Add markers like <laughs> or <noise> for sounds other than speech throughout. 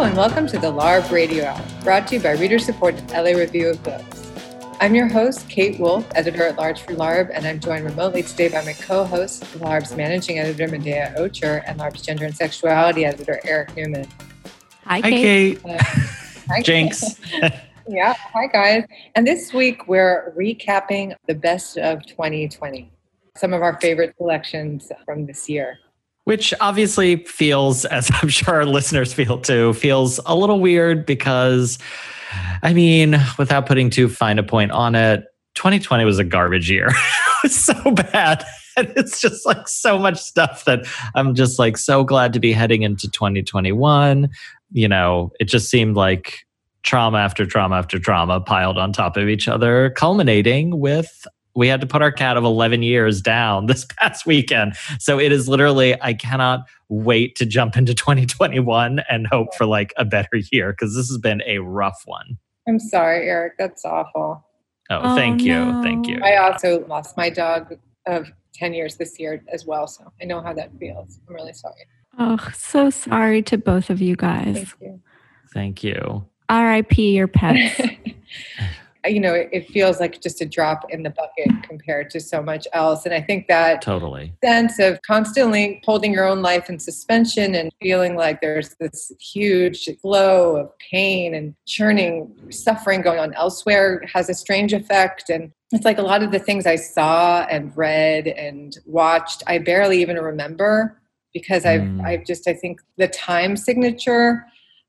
Hello, and welcome to the LARB Radio Hour, brought to you by reader supported LA Review of Books. I'm your host, Kate Wolf, editor at large for LARB, and I'm joined remotely today by my co host, LARB's managing editor, Medaya Ocher, and LARB's gender and sexuality editor, Eric Newman. Hi, Kate. Hi, Kate. Uh, <laughs> hi, Jinx. yeah, hi, guys. And this week, we're recapping the best of 2020, some of our favorite selections from this year which obviously feels, as <laughs> I'm sure our listeners feel too, feels a little weird because, I mean, without putting too fine a point on it, 2020 was a garbage year. <laughs> it was so bad. <laughs> And it's just like so much stuff that I'm just like so glad to be heading into 2021. You know, it just seemed like trauma after trauma after trauma piled on top of each other, culminating with we had to put our cat of 11 years down <laughs> this past weekend. So it is literally, I cannot wait to jump into 2021 and hope for like a better year because this has been a rough one. I'm sorry, Eric. That's awful. Oh, oh thank you. Thank you. I also lost my dog of 10 years this year as well. So I know how that feels. I'm really sorry. Oh, so sorry to both of you guys. Thank you. Thank you. RIP your pets. <laughs> you know, it, it, feels like just a drop in the bucket compared to so much else. And I think that totally sense of constantly holding your own life in suspension and feeling like there's this huge flow of pain and churning suffering going on elsewhere has a strange effect. And it's like a lot of the things I saw and read and watched, I barely even remember because I've, mm. I've just, I think the time signature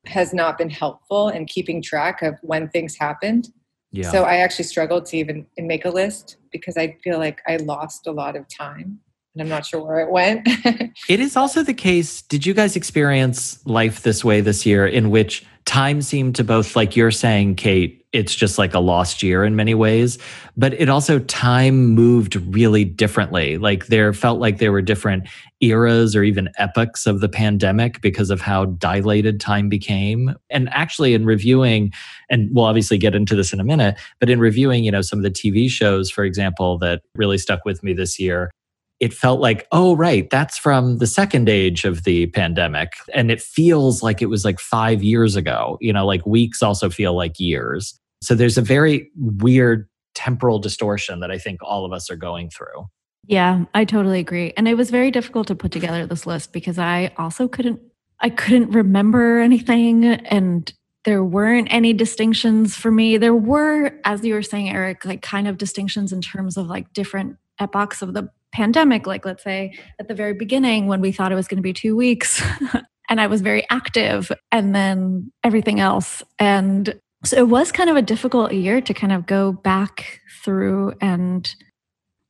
has not been helpful in keeping track of when things happened. Yeah. So I actually struggled to even make a list because I feel like I lost a lot of time and I'm not sure where it went. <laughs> it is also the case. Did you guys experience life this way this year in which time seemed to both, like you're saying, Kate, it's just like a lost year in many ways, but it also time moved really differently. Like there felt like there were different eras or even epochs of the pandemic because of how dilated time became. And actually, in reviewing, and we'll obviously get into this in a minute, but in reviewing, you know, some of the TV shows, for example, that really stuck with me this year, it felt like, oh, right, that's from the second age of the pandemic. And it feels like it was like five years ago. You know, like weeks also feel like years. So there's a very weird temporal distortion that I think all of us are going through. Yeah, I totally agree. And it was very difficult to put together this list because I also couldn't I couldn't remember anything and there weren't any distinctions for me. There were as you were saying Eric like kind of distinctions in terms of like different epochs of the pandemic, like let's say at the very beginning when we thought it was going to be two weeks. <laughs> and I was very active, and then everything else. And so it was kind of a difficult year to kind of go back through and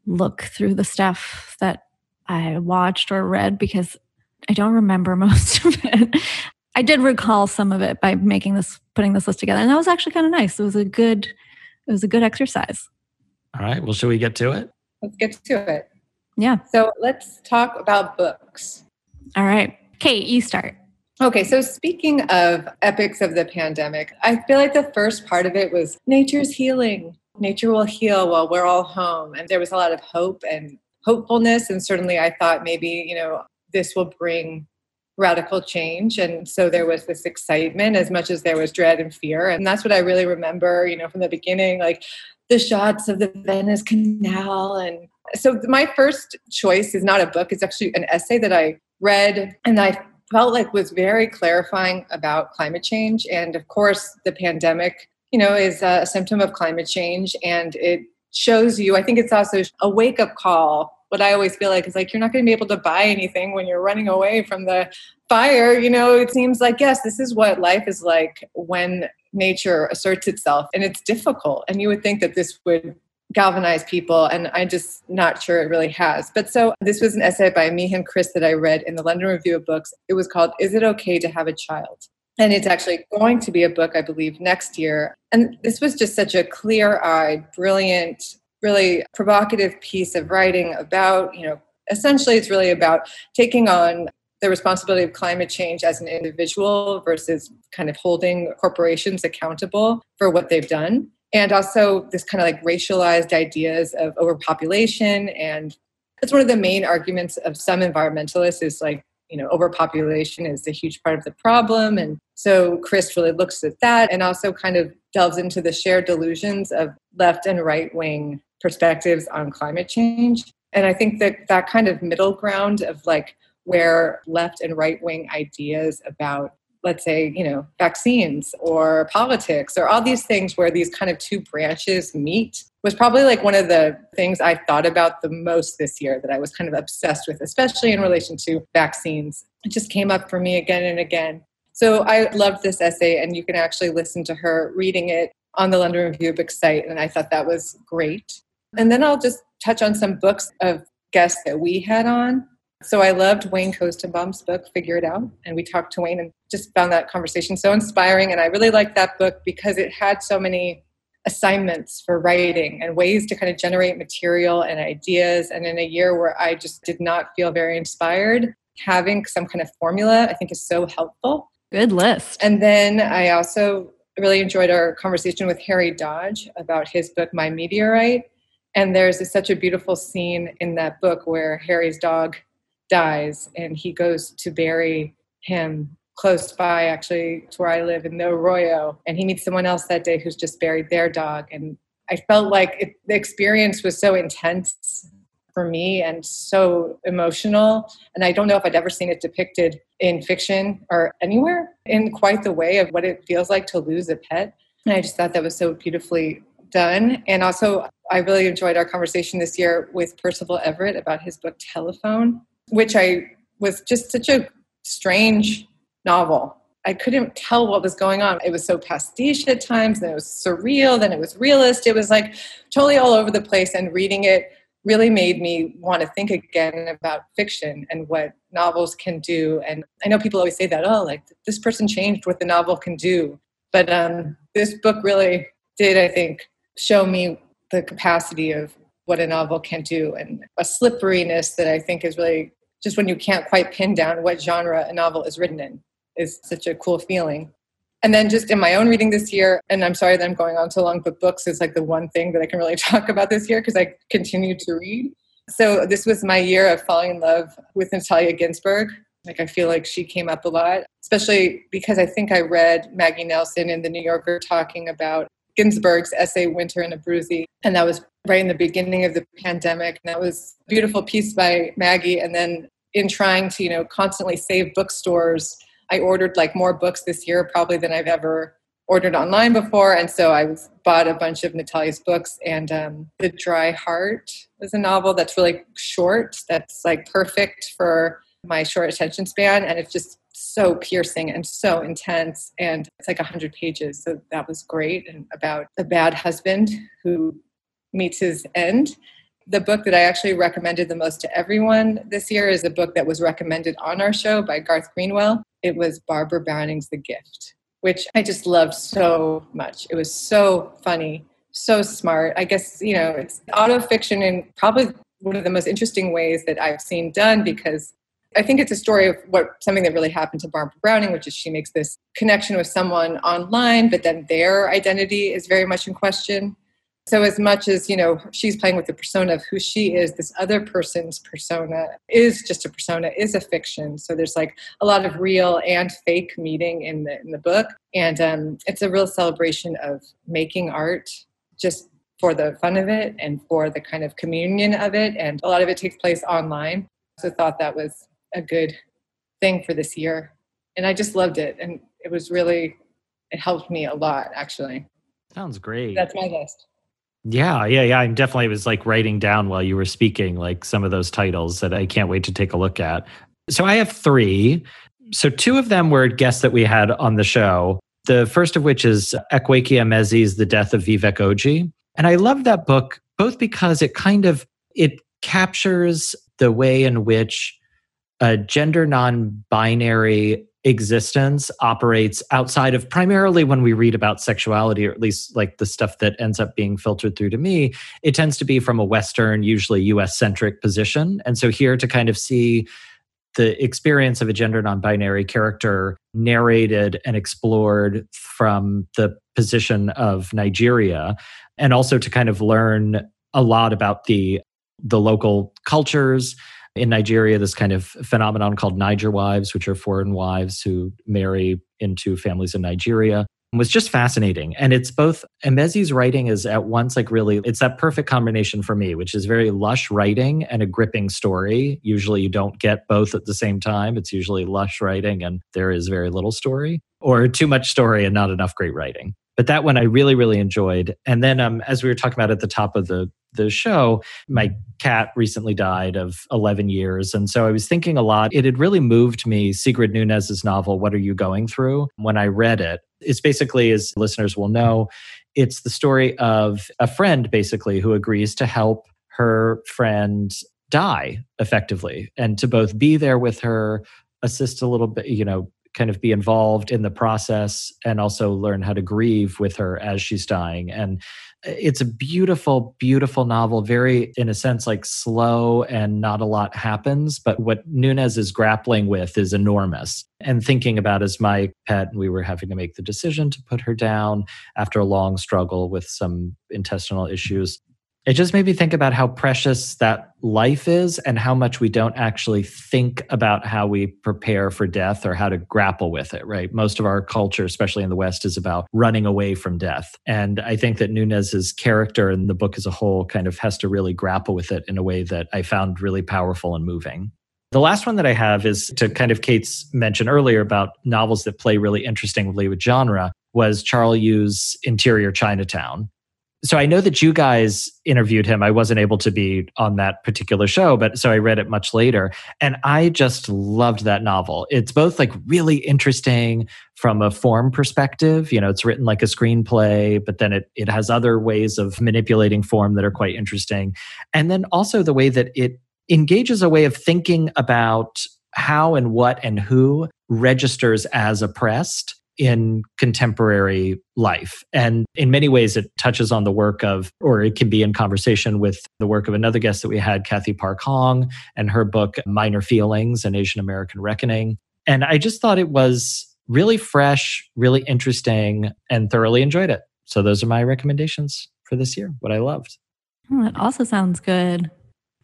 look through the stuff that I watched or read because I don't remember <laughs> most of it. I did recall some of it by making this putting this list together and that was actually kind of nice. It was a good it was a good exercise. All right, well should we get to it? Let's get to it. Yeah. So let's talk about books. All right. Kate, you start. Okay, so speaking of epics of the pandemic, I feel like the first part of it was nature's healing. Nature will heal while we're all home. And there was a lot of hope and hopefulness. And certainly I thought maybe, you know, this will bring radical change. And so there was this excitement as much as there was dread and fear. And that's what I really remember, you know, from the beginning, like the shots of the Venice Canal and so my first choice is not a book it's actually an essay that i read and i felt like was very clarifying about climate change and of course the pandemic you know is a symptom of climate change and it shows you i think it's also a wake up call. What i always feel like is like you're not going to be able to buy anything when you're running away from the fire you know? It seems like yes this is what life is like when nature asserts itself and it's difficult and you would think that this would galvanize people and i'm just not sure it really has. But so this was an essay by Meehan Crist that i read in the london review of books. It was called is it okay to have a child? And it's actually going to be a book i believe next year. And this was just such a clear-eyed brilliant really provocative piece of writing about you know essentially it's really about taking on the responsibility of climate change as an individual versus kind of holding corporations accountable for what they've done and also this kind of like racialized ideas of overpopulation and that's one of the main arguments of some environmentalists is like you know overpopulation is a huge part of the problem and So Crist really looks at that and also kind of delves into the shared delusions of left and right wing perspectives on climate change. And I think that that kind of middle ground of like where left and right wing ideas about let's say you know vaccines or politics or all these things where these kind of two branches meet was probably like one of the things i thought about the most this year that i was kind of obsessed with especially in relation to vaccines. It just came up for me again and again. So i loved this essay and you can actually listen to her reading it on the london review book site and i thought that was great. And then i'll just touch on some books of guests that we had on so I loved Wayne Koestenbaum's book, Figure It Out. And we talked to Wayne and just found that conversation so inspiring. And I really liked that book because it had so many assignments for writing and ways to kind of generate material and ideas. And in a year where I just did not feel very inspired, having some kind of formula I think is so helpful. Good list. And then I also really enjoyed our conversation with Harry Dodge about his book, My Meteorite. And there's such a beautiful scene in that book where Harry's dog dies and he goes to bury him close by actually to where I live in the Arroyo and he meets someone else that day who's just buried their dog. And I felt like it, the experience was so intense for me and so emotional. And I don't know if I'd ever seen it depicted in fiction or anywhere in quite the way of what it feels like to lose a pet. And I just thought that was so beautifully done. And also I really enjoyed our conversation this year with Percival Everett about his book Telephone which I was just such a strange novel. I couldn't tell what was going on. It was so pastiche at times, then it was surreal, then it was realist. It was like totally all over the place. And reading it really made me want to think again about fiction and what novels can do. And I know people always say that, oh, like this person changed what the novel can do. But um, this book really did, I think, show me the capacity of what a novel can do and a slipperiness that I think is really just when you can't quite pin down what genre a novel is written in is such a cool feeling. And then just in my own reading this year, and I'm sorry that I'm going on so long, but books is like the one thing that I can really <laughs> talk about this year because I continue to read. So this was my year of falling in love with Natalia Ginzburg. Like I feel like she came up a lot, especially because I think I read Maggie Nelson in the New Yorker talking about Ginzburg's essay Winter in Abruzzi, and that was right in the beginning of the pandemic. And that was a beautiful piece by Maggie. And then in trying to, you know, constantly save bookstores, I ordered like more books this year probably than I've ever ordered online before. And so I bought a bunch of Natalia's books. And um, The Dry Heart is a novel that's really short, that's like perfect for my short attention span. And it's just so piercing and so intense. And it's like 100 pages. So that was great. And about a bad husband who meets his end. The book that I actually recommended the most to everyone this year is a book that was recommended on our show by Garth Greenwell. It was Barbara Browning's The Gift, which I just loved so much. It was so funny, so smart. I guess, you know, it's auto fiction in probably one of the most interesting ways that I've seen done because I think it's a story of what something that really happened to Barbara Browning, which is she makes this connection with someone online, but then their identity is very much in question. So as much as, you know, she's playing with the persona of who she is, this other person's persona is just a persona, is a fiction. So there's like a lot of real and fake meeting in the in the book. And um, it's a real celebration of making art just for the fun of it and for the kind of communion of it. And a lot of it takes place online. So thought that was a good thing for this year. And I just loved it. And it was really, it helped me a lot, actually. Sounds great. That's my list. Yeah, yeah, yeah. I'm definitely was like writing down while you were speaking, like some of those titles that I can't wait to take a look at. So I have three. So two of them were guests that we had on the show. The first of which is Akwaeke Emezi's The Death of Vivek Oji. And I love that book both because it kind of it captures the way in which a gender non-binary existence operates outside of primarily when we read about sexuality or at least like the stuff that ends up being filtered through to me it tends to be from a western usually us centric position. And so here to kind of see the experience of a gender non-binary character narrated and explored from the position of Nigeria and also to kind of learn a lot about the the local cultures in Nigeria, this kind of phenomenon called Niger wives, which are foreign wives who marry into families in Nigeria was just fascinating. And it's both Emezi's writing is at once like really, it's that perfect combination for me, which is very lush writing and a gripping story. Usually you don't get both at the same time. It's usually lush writing and there is very little story, or too much story and not enough great writing. But that one I really, really enjoyed. And then um, as we were talking about at the top of the the show, my cat recently died of 11 years. And so I was thinking a lot. It had really moved me, Sigrid Nunez's novel, What Are You Going Through? When I read it, it's basically, as listeners will know, it's the story of a friend basically who agrees to help her friend die effectively and to both be there with her, assist a little bit, you know, kind of be involved in the process and also learn how to grieve with her as she's dying. And uh, it's a beautiful, beautiful novel, very, in a sense, like slow and not a lot happens. But what Nunez is grappling with is enormous. And thinking about as my pet, we were having to make the decision to put her down after a long struggle with some intestinal issues it just made me think about how precious that life is and how much we don't actually think about how we prepare for death or how to grapple with it, right? Most of our culture, especially in the West, is about running away from death. And I think that Nunez's character and the book as a whole kind of has to really grapple with it in a way that I found really powerful and moving. The last one that I have is to kind of Kate's mention earlier about novels that play really interestingly with genre was Charles Yu's Interior Chinatown so I know that you guys interviewed him. I wasn't able to be on that particular show, but so I read it much later. And I just loved that novel. It's both like really interesting from a form perspective. You know, it's written like a screenplay, but then it, it has other ways of manipulating form that are quite interesting. And then also the way that it engages a way of thinking about how and what and who registers as oppressed in contemporary life. And in many ways, it touches on the work of, or it can be in conversation with the work of another guest that we had, Cathy Park Hong, and her book, Minor Feelings An Asian American Reckoning. And I just thought it was really fresh, really interesting, and thoroughly enjoyed it. So those are my recommendations for this year, what I loved. Oh, that also sounds good.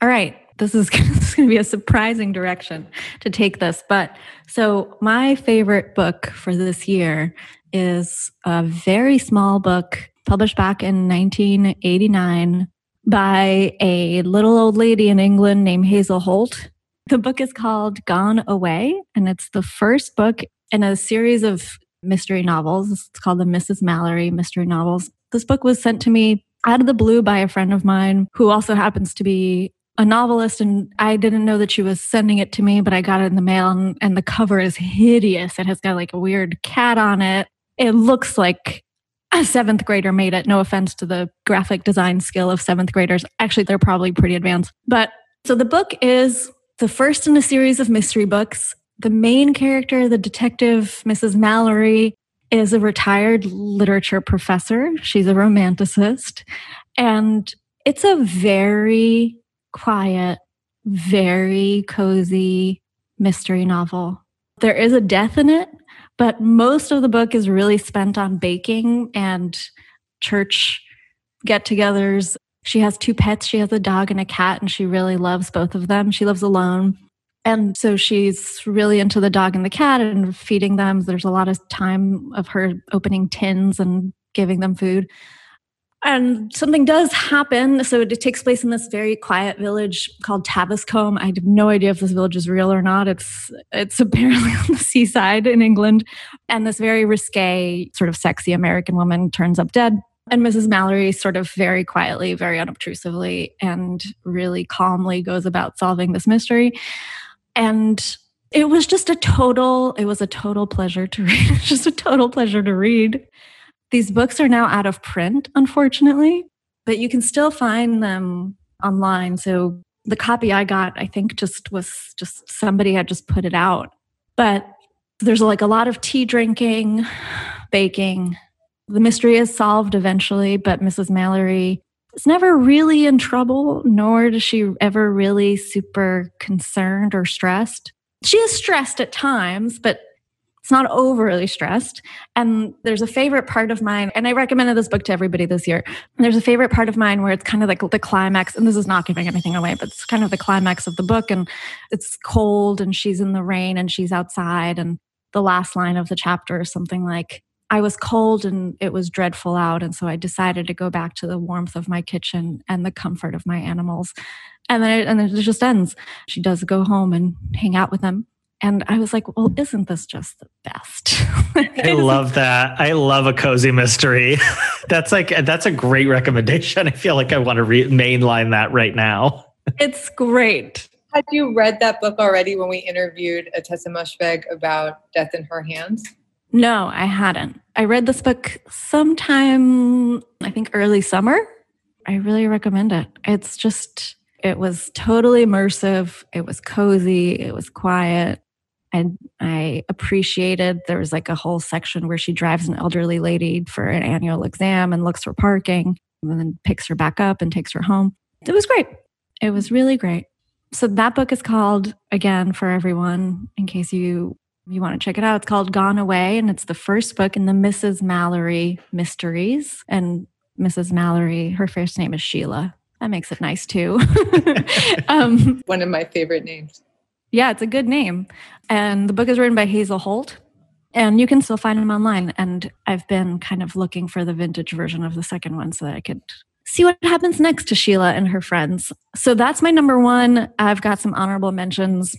All right this is, <laughs> this is going to be a surprising direction to take this. But so, my favorite book for this year is a very small book published back in 1989 by a little old lady in England named Hazel Holt. The book is called Gone Away, and it's the first book in a series of mystery novels. It's called the Mrs. Mallory Mystery Novels. This book was sent to me out of the blue by a friend of mine who also happens to be a novelist and I didn't know that she was sending it to me, but I got it in the mail and, and the cover is hideous. It has got like a weird cat on it. It looks like a seventh grader made it. No offense to the graphic design skill of seventh graders. Actually, they're probably pretty advanced. But so the book is the first in a series of mystery books. The main character, the detective, Mrs. Mallory, is a retired literature professor. She's a romanticist. And it's a very quiet, very cozy mystery novel. There is a death in it, but most of the book is really spent on baking and church get togethers. She has two pets. She has a dog and a cat, and she really loves both of them. She lives alone. And so she's really into the dog and the cat and feeding them. There's a lot of time of her opening tins and giving them food and something does happen. So it takes place in this very quiet village called Taviscombe. I have no idea if this village is real or not. It's it's <laughs> apparently on the seaside in England. And this very risque, sort of sexy American woman turns up dead. And Mrs. Mallory sort of very quietly, very unobtrusively, and really calmly goes about solving this mystery. And it was just a total, it was a total pleasure to <laughs> read. just a total pleasure to read. These books are now out of print, unfortunately, but you can still find them online. So the copy I got, I think, just was just somebody had just put it out. But there's like a lot of tea drinking, baking. The mystery is solved eventually, but Mrs. Mallory is never really in trouble, nor does she ever really super concerned or stressed. She is stressed at times, but It's not overly stressed. And there's a favorite part of mine, and I recommended this book to everybody this year. There's a favorite part of mine where it's kind of like the climax, and this is not giving anything away, but it's kind of the climax of the book. And it's cold, and she's in the rain, and she's outside. And the last line of the chapter is something like, I was cold and it was dreadful out. And so I decided to go back to the warmth of my kitchen and the comfort of my animals. And then it, and then it just ends. She does go home and hang out with them. And I was like, well, isn't this just the best? <laughs> I love that. I love a cozy mystery. <laughs> that's like, that's a great recommendation. I feel like I want to re- mainline that right now. it's great. Had you read that book already when we interviewed Ottessa Moshfegh about Death in Her Hands? No, I hadn't. I read this book sometime, I think early summer. I really recommend it. It's just, it was totally immersive. It was cozy. It was quiet. And I appreciated there was like a whole section where she drives an elderly lady for an annual exam and looks for parking and then picks her back up and takes her home. It was great. It was really great. So that book is called again for everyone in case you you want to check it out. It's called Gone Away and it's the first book in the Mrs. Mallory mysteries and Mrs. Mallory, her first name is Sheila. That makes it nice too. <laughs> um, One of my favorite names. Yeah, it's a good name. And the book is written by Hazel Holt. And you can still find them online. And I've been kind of looking for the vintage version of the second one so that I could see what happens next to Sheila and her friends. So that's my number one. I've got some honorable mentions.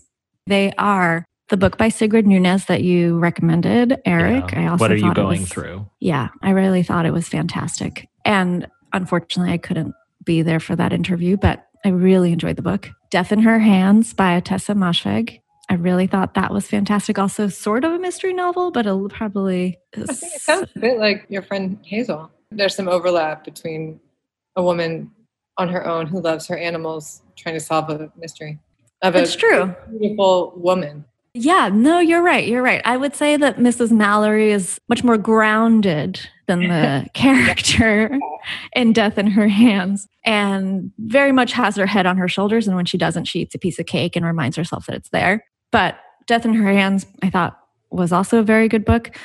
They are the book by Sigrid Nunez that you recommended, Eric. Yeah. I also what are you going was, through? Yeah, I really thought it was fantastic. And unfortunately, I couldn't be there for that interview, but I really enjoyed the book. Death in Her Hands by Ottessa Moshfegh. I really thought that was fantastic. Also, sort of a mystery novel, but a, probably. I think it sounds a bit like your friend Hazel. There's some overlap between a woman on her own who loves her animals trying to solve a mystery. Of a it's true. Beautiful woman. Yeah, no, you're right. You're right. I would say that Mrs. Mallory is much more grounded than the <laughs> <laughs> character in Death in Her Hands and very much has her head on her shoulders. And when she doesn't, she eats a piece of cake and reminds herself that it's there. But Death in Her Hands, I thought was also a very good book.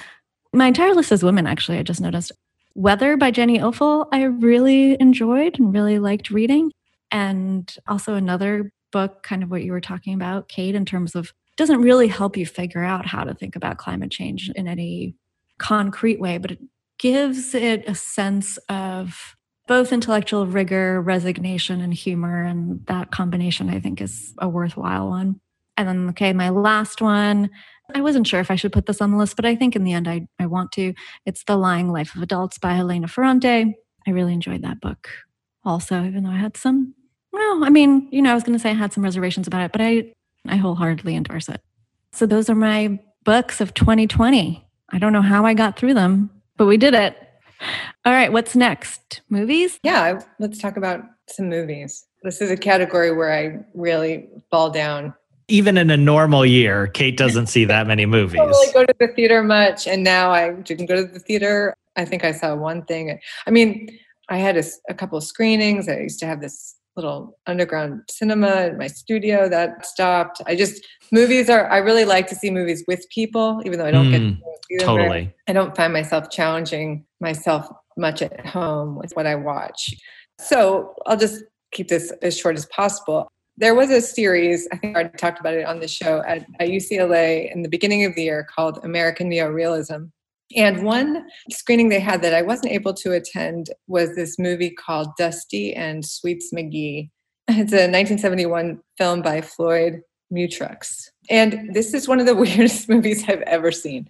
My entire list is women, actually, I just noticed. Weather by Jenny Offill, I really enjoyed and really liked reading. And also another book, kind of what you were talking about, Kate, in terms of doesn't really help you figure out how to think about climate change in any concrete way, but it gives it a sense of both intellectual rigor, resignation, and humor. And that combination, I think, is a worthwhile one. And then, okay, my last one. I wasn't sure if I should put this on the list, but I think in the end I, I want to. It's The Lying Life of Adults by Elena Ferrante. I really enjoyed that book also, even though I had some, well, I mean, you know, I was going to say I had some reservations about it, but I, I wholeheartedly endorse it. So those are my books of 2020. I don't know how I got through them, but we did it. All right, what's next? Movies? Yeah, let's talk about some movies. This is a category where I really fall down. Even in a normal year, Kate doesn't see that many <laughs> movies. I don't really go to the theater much, and now I didn't go to the theater. I think I saw one thing. I mean, I had a, a couple of screenings. I used to have this little underground cinema in my studio that stopped. I just movies are I really like to see movies with people, even though I don't mm, get to totally. I don't find myself challenging myself much at home with what I watch. So I'll just keep this as short as possible. There was a series, I think I already talked about it on the show at, at UCLA in the beginning of the year called American Neorealism. And one screening they had that I wasn't able to attend was this movie called Dusty and Sweets McGee. <laughs> It's a 1971 film by Floyd Mutrux. And this is one of the <laughs> weirdest movies I've ever seen.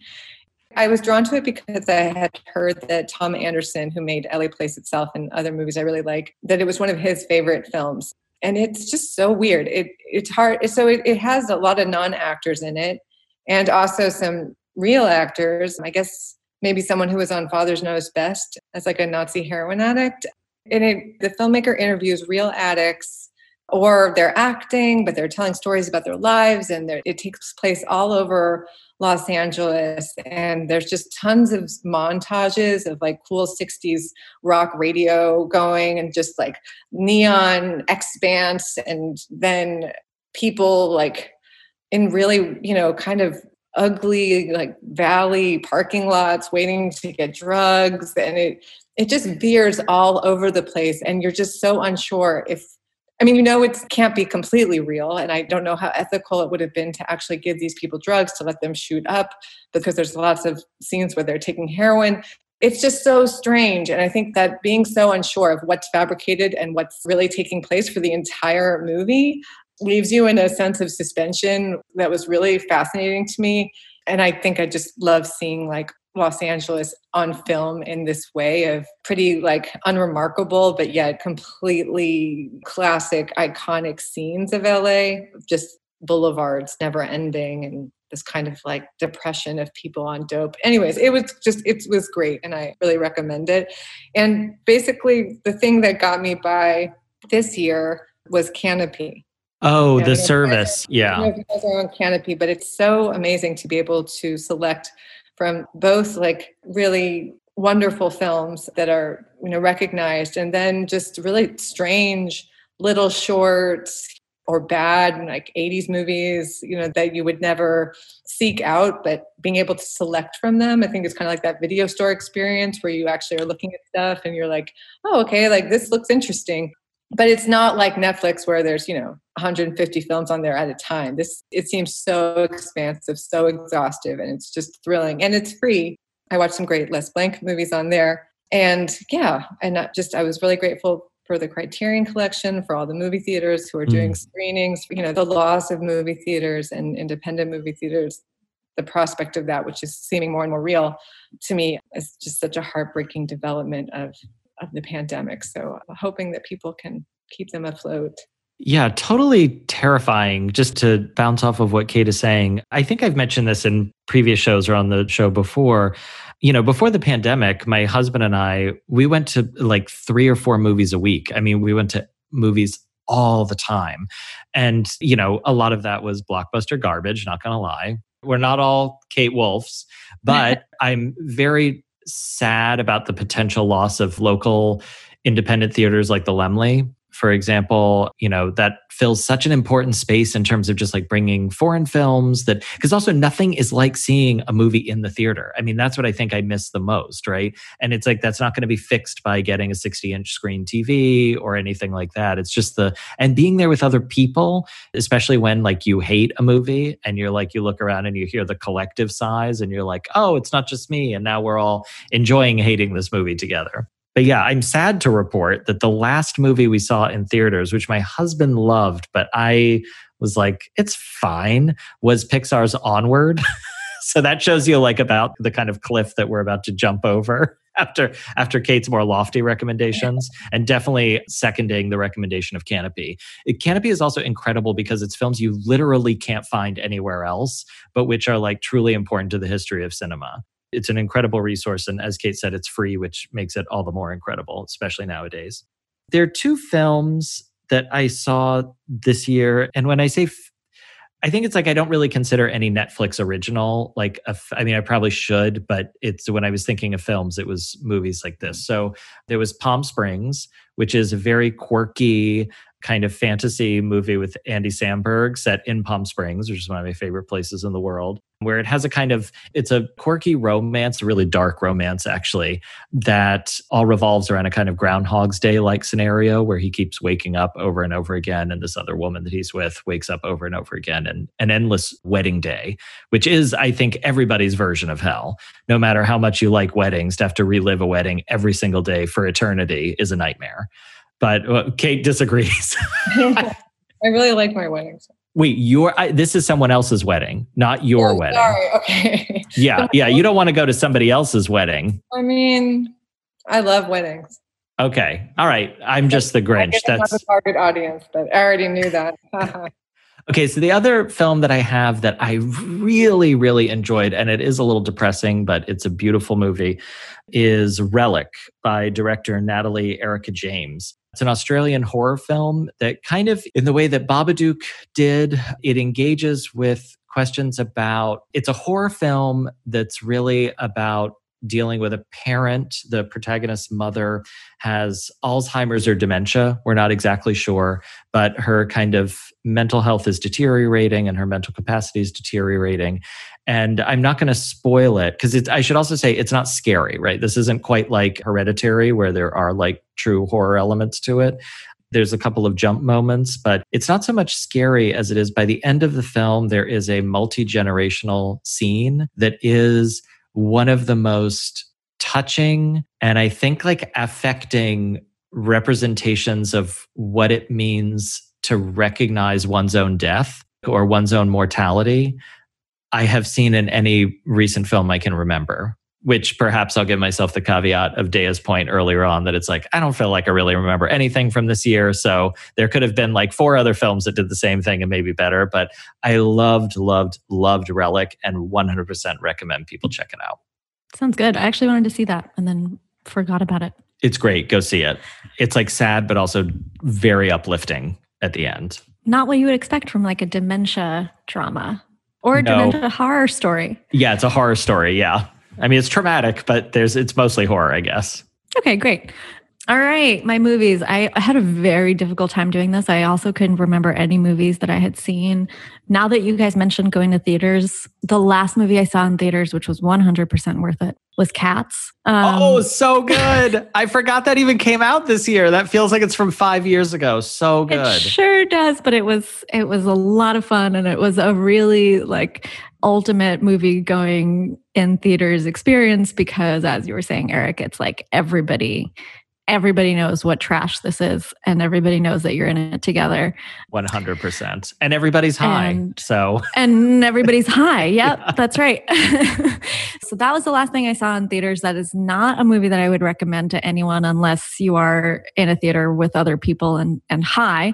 I was drawn to it because I had heard that Thom Andersen, who made LA Plays Itself and other movies I really like, that it was one of his favorite films. And it's just so weird. It it's hard. So it, it has a lot of non-actors in it and also some real actors. I guess maybe someone who was on Father's Knows Best as like a Nazi heroin addict. And it, the filmmaker interviews real addicts or they're acting, but they're telling stories about their lives. And it takes place all over Los Angeles. And there's just tons of montages of like cool 60s rock radio going and just like neon expanse. And then people like in really, you know, kind of ugly like valley parking lots waiting to get drugs and it it just veers all over the place and you're just so unsure if I mean, you know, it can't be completely real. And I don't know how ethical it would have been to actually give these people drugs to let them shoot up because there's lots of scenes where they're taking heroin. It's just so strange. And I think that being so unsure of what's fabricated and what's really taking place for the entire movie leaves you in a sense of suspension that was really fascinating to me. And I think I just love seeing like Los Angeles on film in this way of pretty like unremarkable, but yet completely classic, iconic scenes of LA, just boulevards never ending and this kind of like depression of people on dope. Anyways, it was just, it was great and I really recommend it. And basically, the thing that got me by this year was Kanopy. Oh, the service. Yeah. I you guys are on Kanopy, but it's so amazing to be able to select from both like really wonderful films that are you know recognized and then just really strange little shorts or bad like 80s movies you know that you would never seek out but being able to select from them i think it's kind of like that video store experience where you actually are looking at stuff and you're like oh okay like this looks interesting but it's not like netflix where there's you know 150 films on there at a time. This it seems so expansive, so exhaustive, and it's just thrilling. And it's free. I watched some great Les Blank movies on there. And yeah, and just I was really grateful for the Criterion Collection, for all the movie theaters who are doing mm. screenings, you know, the loss of movie theaters and independent movie theaters, the prospect of that, which is seeming more and more real to me, is just such a heartbreaking development of, of the pandemic. So hoping that people can keep them afloat. Yeah, totally terrifying. Just to bounce off of what Kate is saying, I think I've mentioned this in previous shows or on the show before. You know, before the pandemic, my husband and I, we went to like three or four movies a week. I mean, we went to movies all the time. And, you know, a lot of that was blockbuster garbage, not going to lie. We're not all Kate Wolfs, <laughs> but I'm very sad about the potential loss of local independent theaters like the Laemmle for example, you know, that fills such an important space in terms of just like bringing foreign films that, because also nothing is like seeing a movie in the theater. I mean, that's what I think I miss the most, right? And it's like, that's not going to be fixed by getting a 60 inch screen TV or anything like that. It's just the, and being there with other people, especially when like you hate a movie and you're like, you look around and you hear the collective sighs and you're like, oh, it's not just me. And now we're all enjoying hating this movie together. But yeah, I'm sad to report that the last movie we saw in theaters, which my husband loved, but I was like, it's fine, was Pixar's Onward. <laughs> so that shows you like about the kind of cliff that we're about to jump over <laughs> after after Kate's more lofty recommendations and definitely seconding the recommendation of Kanopy. Kanopy is also incredible because it's films you literally can't find anywhere else but which are like truly important to the history of cinema it's an incredible resource. And as Kate said, it's free, which makes it all the more incredible, especially nowadays. There are two films that I saw this year. And when I say, f- I think it's like I don't really consider any Netflix original. Like, I mean, I probably should, but it's when I was thinking of films, it was movies like this. So there was Palm Springs, which is a very quirky kind of fantasy movie with Andy Samberg set in Palm Springs, which is one of my favorite places in the world, where it has a kind of it's a quirky romance, a really dark romance actually, that all revolves around a kind of Groundhog's Day like scenario where he keeps waking up over and over again, and this other woman that he's with wakes up over and over again, and an endless wedding day, which is, I think, everybody's version of hell. No matter how much you like weddings, to have to relive a wedding every single day for eternity is a nightmare but uh, Kate disagrees. <laughs> I really like my weddings. Wait, your I, this is someone else's wedding, not your oh, wedding. Sorry, okay. <laughs> yeah, yeah. You don't want to go to somebody else's wedding. I mean, I love weddings. Okay, all right. I'm just the Grinch. That's the target audience, but I already knew that. <laughs> okay, so the other film that I have that I really, really enjoyed, and it is a little depressing, but it's a beautiful movie, is Relic by director Natalie Erica James. It's an Australian horror film that kind of, in the way that Babadook did, it engages with questions about it's a horror film that's really about dealing with a parent. The protagonist's mother has Alzheimer's or dementia. We're not exactly sure, but her kind of mental health is deteriorating and her mental capacity is deteriorating. And I'm not going to spoil it because I should also say it's not scary, right? This isn't quite like Hereditary, where there are like true horror elements to it. There's a couple of jump moments, but it's not so much scary as it is by the end of the film, there is a multi generational scene that is one of the most touching and I think like affecting representations of what it means to recognize one's own death or one's own mortality I have seen in any recent film I can remember which perhaps I'll give myself the caveat of Daya's point earlier on that it's like, I don't feel like I really remember anything from this year. So there could have been like four other films that did the same thing and maybe better. But I loved, loved, loved Relic and 100% recommend people check it out. Sounds good. I actually wanted to see that and then forgot about it. It's great. Go see it. It's like sad, but also very uplifting at the end. Not what you would expect from like a dementia drama or a no. dementia horror story. Yeah, it's a horror story. Yeah. I mean, it's traumatic, but there's it's mostly horror, I guess. Okay, great. All right, my movies. I, I, had a very difficult time doing this. I also couldn't remember any movies that I had seen. Now that you guys mentioned going to theaters, the last movie I saw in theaters, which was 100% worth it, was Cats. Um, oh, so good. <laughs> I forgot that even came out this year. That feels like it's from five years ago. So good. It sure does, but it was it was a lot of fun and it was a really like ultimate movie going in theaters experience because as you were saying eric it's like everybody everybody knows what trash this is and everybody knows that you're in it together 100% and everybody's high and, so <laughs> and everybody's high yep yeah. that's right <laughs> so that was the last thing i saw in theaters that is not a movie that i would recommend to anyone unless you are in a theater with other people and and high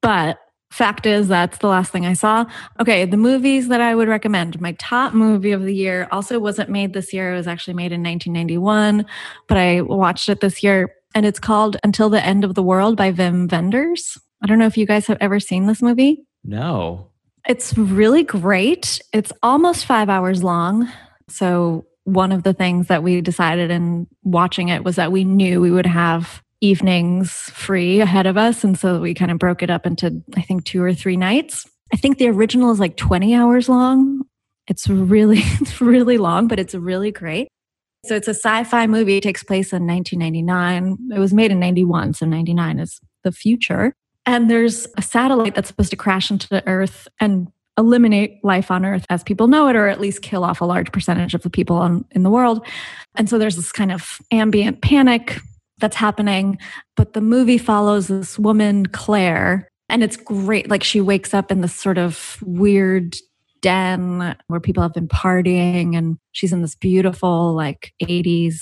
but fact is that's the last thing I saw. Okay, the movies that I would recommend. My top movie of the year also wasn't made this year. It was actually made in 1991, but I watched it this year and it's called Until the End of the World by Wim Wenders. I don't know if you guys have ever seen this movie. No. It's really great. It's almost 5 hours long. So one of the things that we decided in watching it was that we knew we would have evenings free ahead of us. And so we kind of broke it up into, I think, two or three nights. I think the original is like 20 hours long. It's really, <laughs> it's really long, but it's really great. So it's a sci-fi movie. It takes place in 1999. It was made in 91, so 99 is the future. And there's a satellite that's supposed to crash into the Earth and eliminate life on Earth as people know it, or at least kill off a large percentage of the people on, in the world. And so there's this kind of ambient panic that's happening. But the movie follows this woman, Claire, and it's great. Like she wakes up in this sort of weird den where people have been partying, and she's in this beautiful, like 80s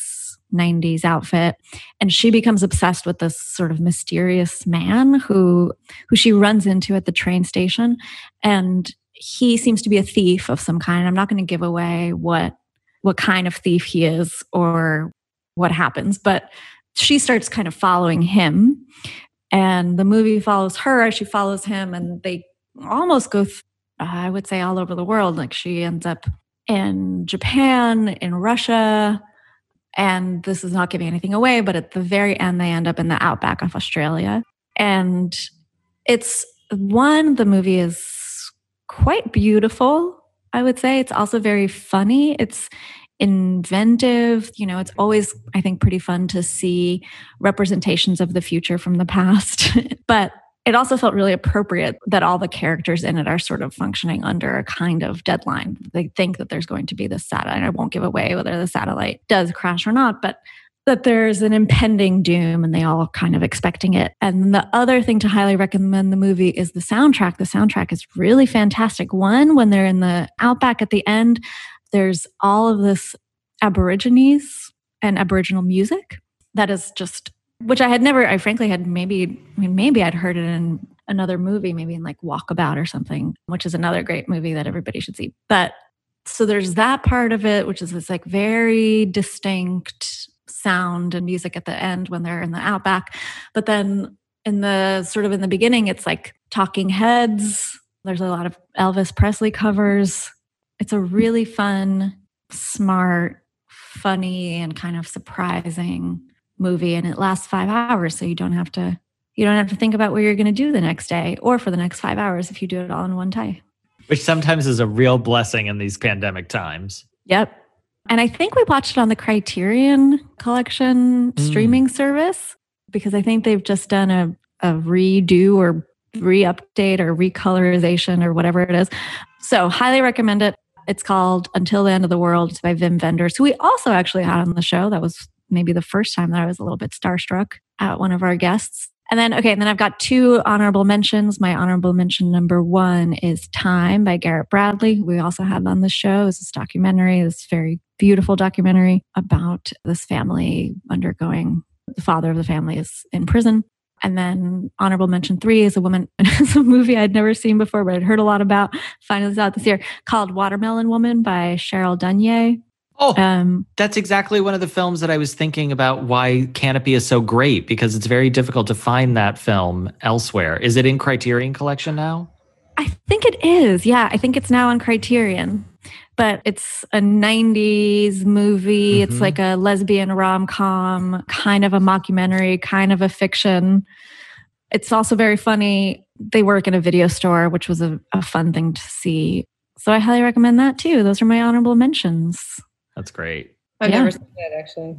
90s outfit. And she becomes obsessed with this sort of mysterious man who who she runs into at the train station. And he seems to be a thief of some kind. I'm not going to give away what what kind of thief he is or what happens but she starts kind of following him. And the movie follows her as she follows him and they almost go i would say all over the world like she ends up in japan in russia and this is not giving anything away but at the very end they end up in the outback of australia and it's one the movie is quite beautiful i would say it's also very funny it's inventive. You know, it's always, I think, pretty fun to see representations of the future from the past. <laughs> but it also felt really appropriate that all the characters in it are sort of functioning under a kind of deadline. They think that there's going to be this satellite. I won't give away whether the satellite does crash or not, but that there's an impending doom and they all kind of expecting it. And the other thing to highly recommend the movie is the soundtrack. The soundtrack is really fantastic. One, when they're in the outback at the end, there's all of this Aborigines and Aboriginal music that is just, which I had never, I frankly had maybe, I mean, maybe I'd heard it in another movie, maybe in like Walkabout or something, which is another great movie that everybody should see. But so there's that part of it, which is this like very distinct sound and music at the end when they're in the outback. But then in the sort of in the beginning, it's like talking heads. There's a lot of Elvis Presley covers. It's a really fun, smart, funny and kind of surprising movie and it lasts 5 hours so you don't have to you don't have to think about what you're going to do the next day or for the next 5 hours if you do it all in one day. Which sometimes is a real blessing in these pandemic times. Yep. And I think we watched it on the Criterion Collection Mm. streaming service because I think they've just done a, a redo or re update or recolorization or whatever it is. So, highly recommend it. It's called Until the End of the World. It's by Wim Wenders, who we also actually had on the show. That was maybe the first time that I was a little bit starstruck at one of our guests. And then, okay, and then I've got two honorable mentions. My honorable mention number one is Time by Garrett Bradley. We also had on the show. It's this documentary, this very beautiful documentary about this family undergoing, the father of the family is in prison. And then honorable mention three is a woman, <laughs> it's a movie I'd never seen before, but I'd heard a lot about, finally out this year, called Watermelon Woman by Cheryl Dunye. Oh, Um, that's exactly one of the films that I was thinking about why Kanopy is so great because it's very difficult to find that film elsewhere. Is it in Criterion Collection now? I think it is. Yeah, I think it's now on Criterion. But it's a 90s movie. It's Mhm. like a lesbian rom com, kind of a mockumentary, kind of a fiction. It's also very funny. They work in a video store, which was a, a fun thing to see. So I highly recommend that too. Those are my honorable mentions. That's great. I've Yeah. never seen it actually.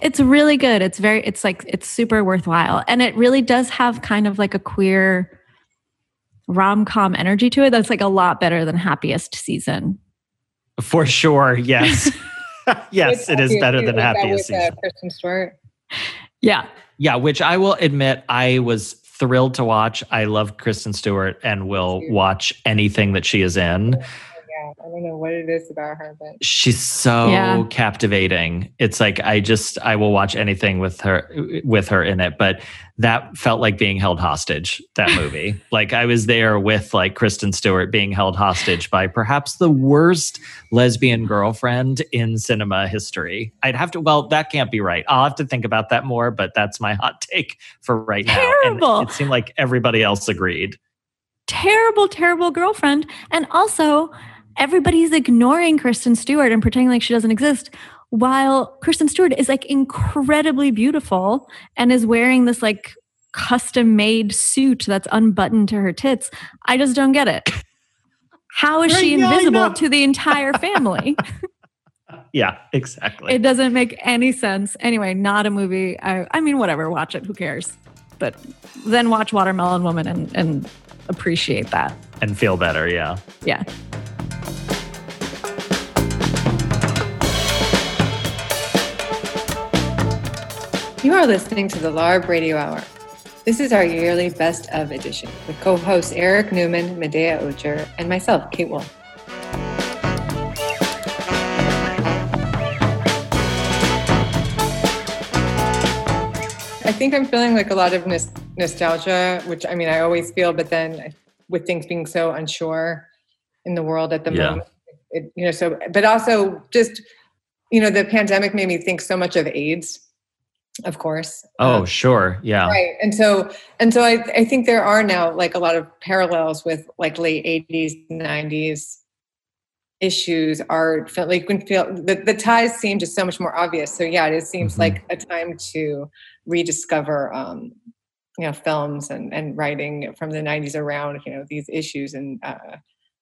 It's really good. It's very, it's like, it's super worthwhile. And it really does have kind of like a queer rom com energy to it. That's like a lot better than Happiest Season. For sure. Yes. <laughs> <laughs> yes, it is better than Happiest with, uh, Season. Kristen Stewart. Yeah. Yeah, which I will admit I was thrilled to watch. I love Kristen Stewart and will watch anything that she is in. Yeah, I don't know what it is about her, but She's so Yeah. captivating. It's like I just I will watch anything with her with her in it, but that felt like being held hostage that <laughs> movie. like I was there with like Kristen Stewart being held hostage by perhaps the worst lesbian girlfriend in cinema history. I'd have to well that can't be right. I'll have to think about that more, but that's my hot take for right now. Terrible. And it seemed like everybody else agreed. Terrible, terrible girlfriend. And also, everybody's ignoring Kristen Stewart and pretending like she doesn't exist. While Kristen Stewart is like incredibly beautiful and is wearing this like custom made suit that's unbuttoned to her tits. I just don't get it. How is she invisible to the entire family? <laughs> Yeah, exactly. it doesn't make any sense. Anyway, not a movie. I, I mean, whatever, watch it. Who cares? But then watch Watermelon Woman and, and appreciate that. and feel better, yeah. Yeah. You are listening to the LARB Radio Hour. This is our yearly best of edition with co hosts Eric Newman, Medaya Ocher, and myself, Kate Wolf. I think I'm feeling like a lot of nos- nostalgia, which I mean, I always feel, but then with things being so unsure in the world at the Yeah. moment, it, you know, so, but also just, you know, the pandemic made me think so much of AIDS, of course. Oh, Um, sure. Yeah. right and so and so I, I think there are now like a lot of parallels with like late 80s 90s issues are felt like you can feel the, the ties seem just so much more obvious so yeah it seems Mhm. like a time to rediscover um you know films and and writing from the 90s around you know these issues and uh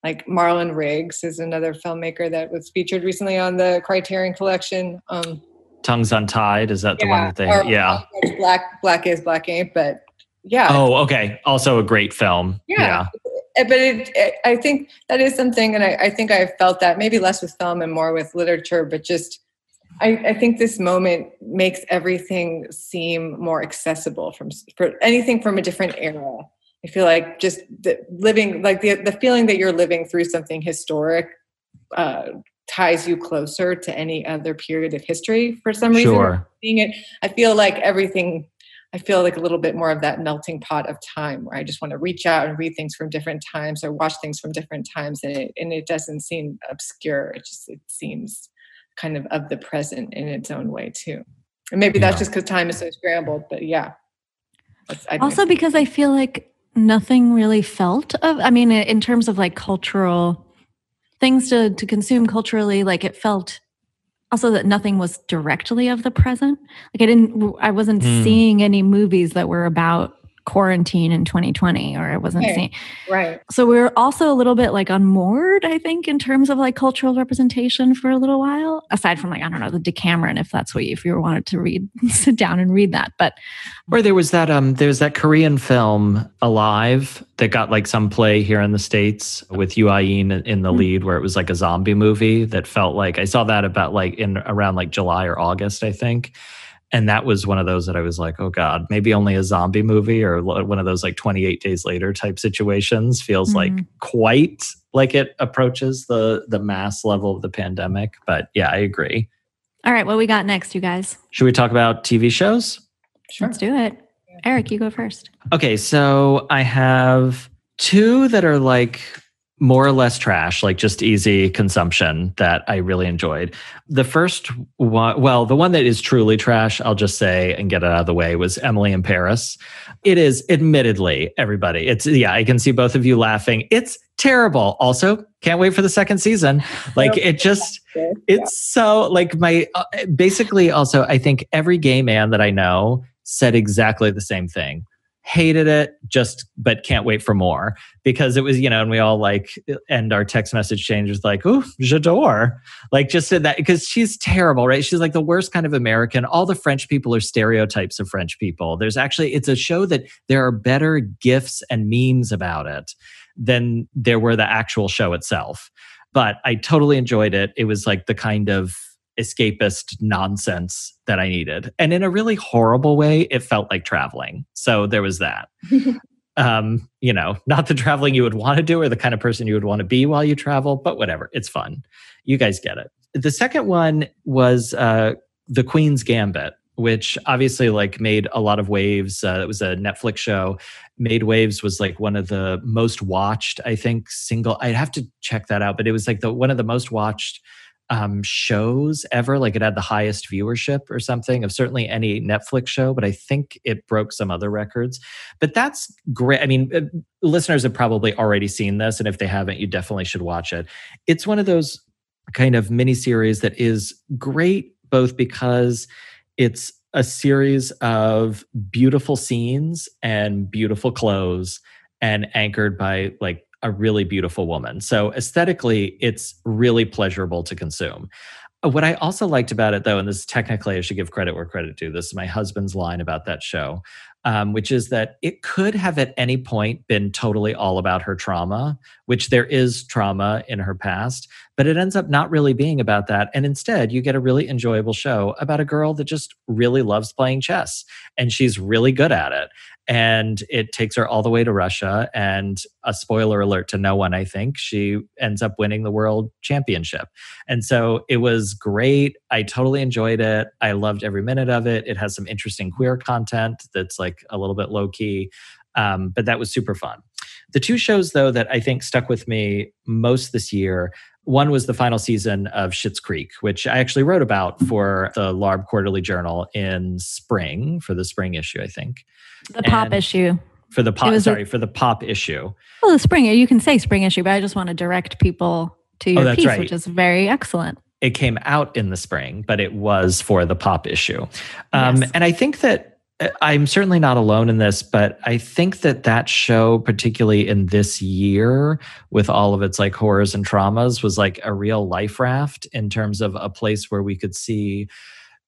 like Marlon Riggs is another filmmaker that was featured recently on the Criterion Collection. Um, Tongues Untied. Is that the one that they? or Yeah. Black Black is Black Ain't, but yeah, Oh, okay. Also a great film. Yeah. Uh, but it, it, I think that is something, and I, I think I've felt that maybe less with film and more with literature, but just I, I think this moment makes everything seem more accessible from for anything from a different era. I feel like just the, living, like the the feeling that you're living through something historic, uh, ties you closer to any other period of history for some reason. Sure. Seeing it, I feel like everything I feel like a little bit more of that melting pot of time where I just want to reach out and read things from different times or watch things from different times and it and it doesn't seem obscure. It just it seems kind of of the present in its own way too. And maybe that's just because time is so scrambled, but yeah. I Also, because I feel like nothing really felt of, I mean, in terms of like cultural things to, to consume culturally, like it felt also that nothing was directly of the present. Like I didn't, I wasn't Hmm. seeing any movies that were about quarantine in 2020, or it wasn't Right. seeing. Right. So we were also a little bit like unmoored, I think, in terms of like cultural representation for a little while. Aside from like I don't know the Decameron, if that's what you, if you wanted to read, <laughs> sit down and read that. But Or there was that um there was that Korean film Alive that got like some play here in the States with Yu in in the Hmm. lead where it was like a zombie movie that felt like I saw that about like in around like July or August, I think. And that was one of those that I was like, oh God, maybe only a zombie movie or one of those like 28 days later type situations feels like Mhm. quite like it approaches the the mass level of the pandemic. But yeah, I agree. all right, what we got next, you guys? Should we talk about TV shows? Sure. Let's do it. Eric, you go first. Okay, so I have two that are like more or less trash, like just easy consumption that I really enjoyed. The first one, well, the one that is truly trash, I'll just say and get it out of the way, was Emily in Paris. It is admittedly, everybody, it's, yeah, I can see both of you laughing. It's terrible. Also, can't wait for the second season. <laughs> Like, it just, <laughs> it's so like my uh, basically also i think every gay man that i know said exactly the same thing hated it just but can't wait for more. Because it was you know and we all like end our text message change with like oh j'adore. Like just said that because she's terrible right? She's like the worst kind of american. All the french people are stereotypes of french people. There's actually it's a show that there are better gifs and memes about it than there were the actual show itself. But I totally enjoyed it. It was like the kind of escapist nonsense that I needed. And in a really horrible way, it felt like traveling. So there was that. <laughs> um, you know, not the traveling you would want to do or the kind of person you would want to be while you travel, but whatever. It's fun. You guys get it. The second one was uh, The Queen's Gambit. Which obviously like made a lot of waves. Uh, it was a Netflix show. Made Waves was like one of the most watched, I think, single. I'd have to check that out, but it was like the one of the most watched um, shows ever. Like it had the highest viewership or something of certainly any Netflix show, but I think it broke some other records. But that's great. I mean, uh, listeners have probably already seen this, and if they haven't, you definitely should watch it. It's one of those kind of miniseries that is great, both because it's a series of beautiful scenes and beautiful clothes and anchored by like a really beautiful woman. So aesthetically, it's really pleasurable to consume. Uh, What I also liked about it, though, and this technically I should give credit where credit due. This is my husband's line about that show, um, which is that it could have at any point been totally all about her trauma, which there is trauma in her past, but it ends up not really being about that. And instead, you get a really enjoyable show about a girl that just really loves playing chess and she's really good at it. And it takes her all the way to Russia. And a spoiler alert to no one, I think, she ends up winning the world championship. And so it was great. I totally enjoyed it. I loved every minute of it. It has some interesting queer content that's like a little bit low key, um, but that was super fun. The two shows, though, that I think stuck with me most this year one was the final season of Schitt's Creek, which I actually wrote about for the LARB Quarterly Journal in spring, for the spring issue, I think. The pop And- issue. For the pop, was a- sorry, for the pop issue. Well, the spring, you can say spring issue, but I just want to direct people to your Oh, piece, right. which is very excellent. it came out in the spring, but it was for the pop issue. Um, Yes. And I think that Uh, I'm certainly not alone in this, but I think that that show, particularly in this year, with all of its like horrors and traumas, was like a real life raft in terms of a place where we could see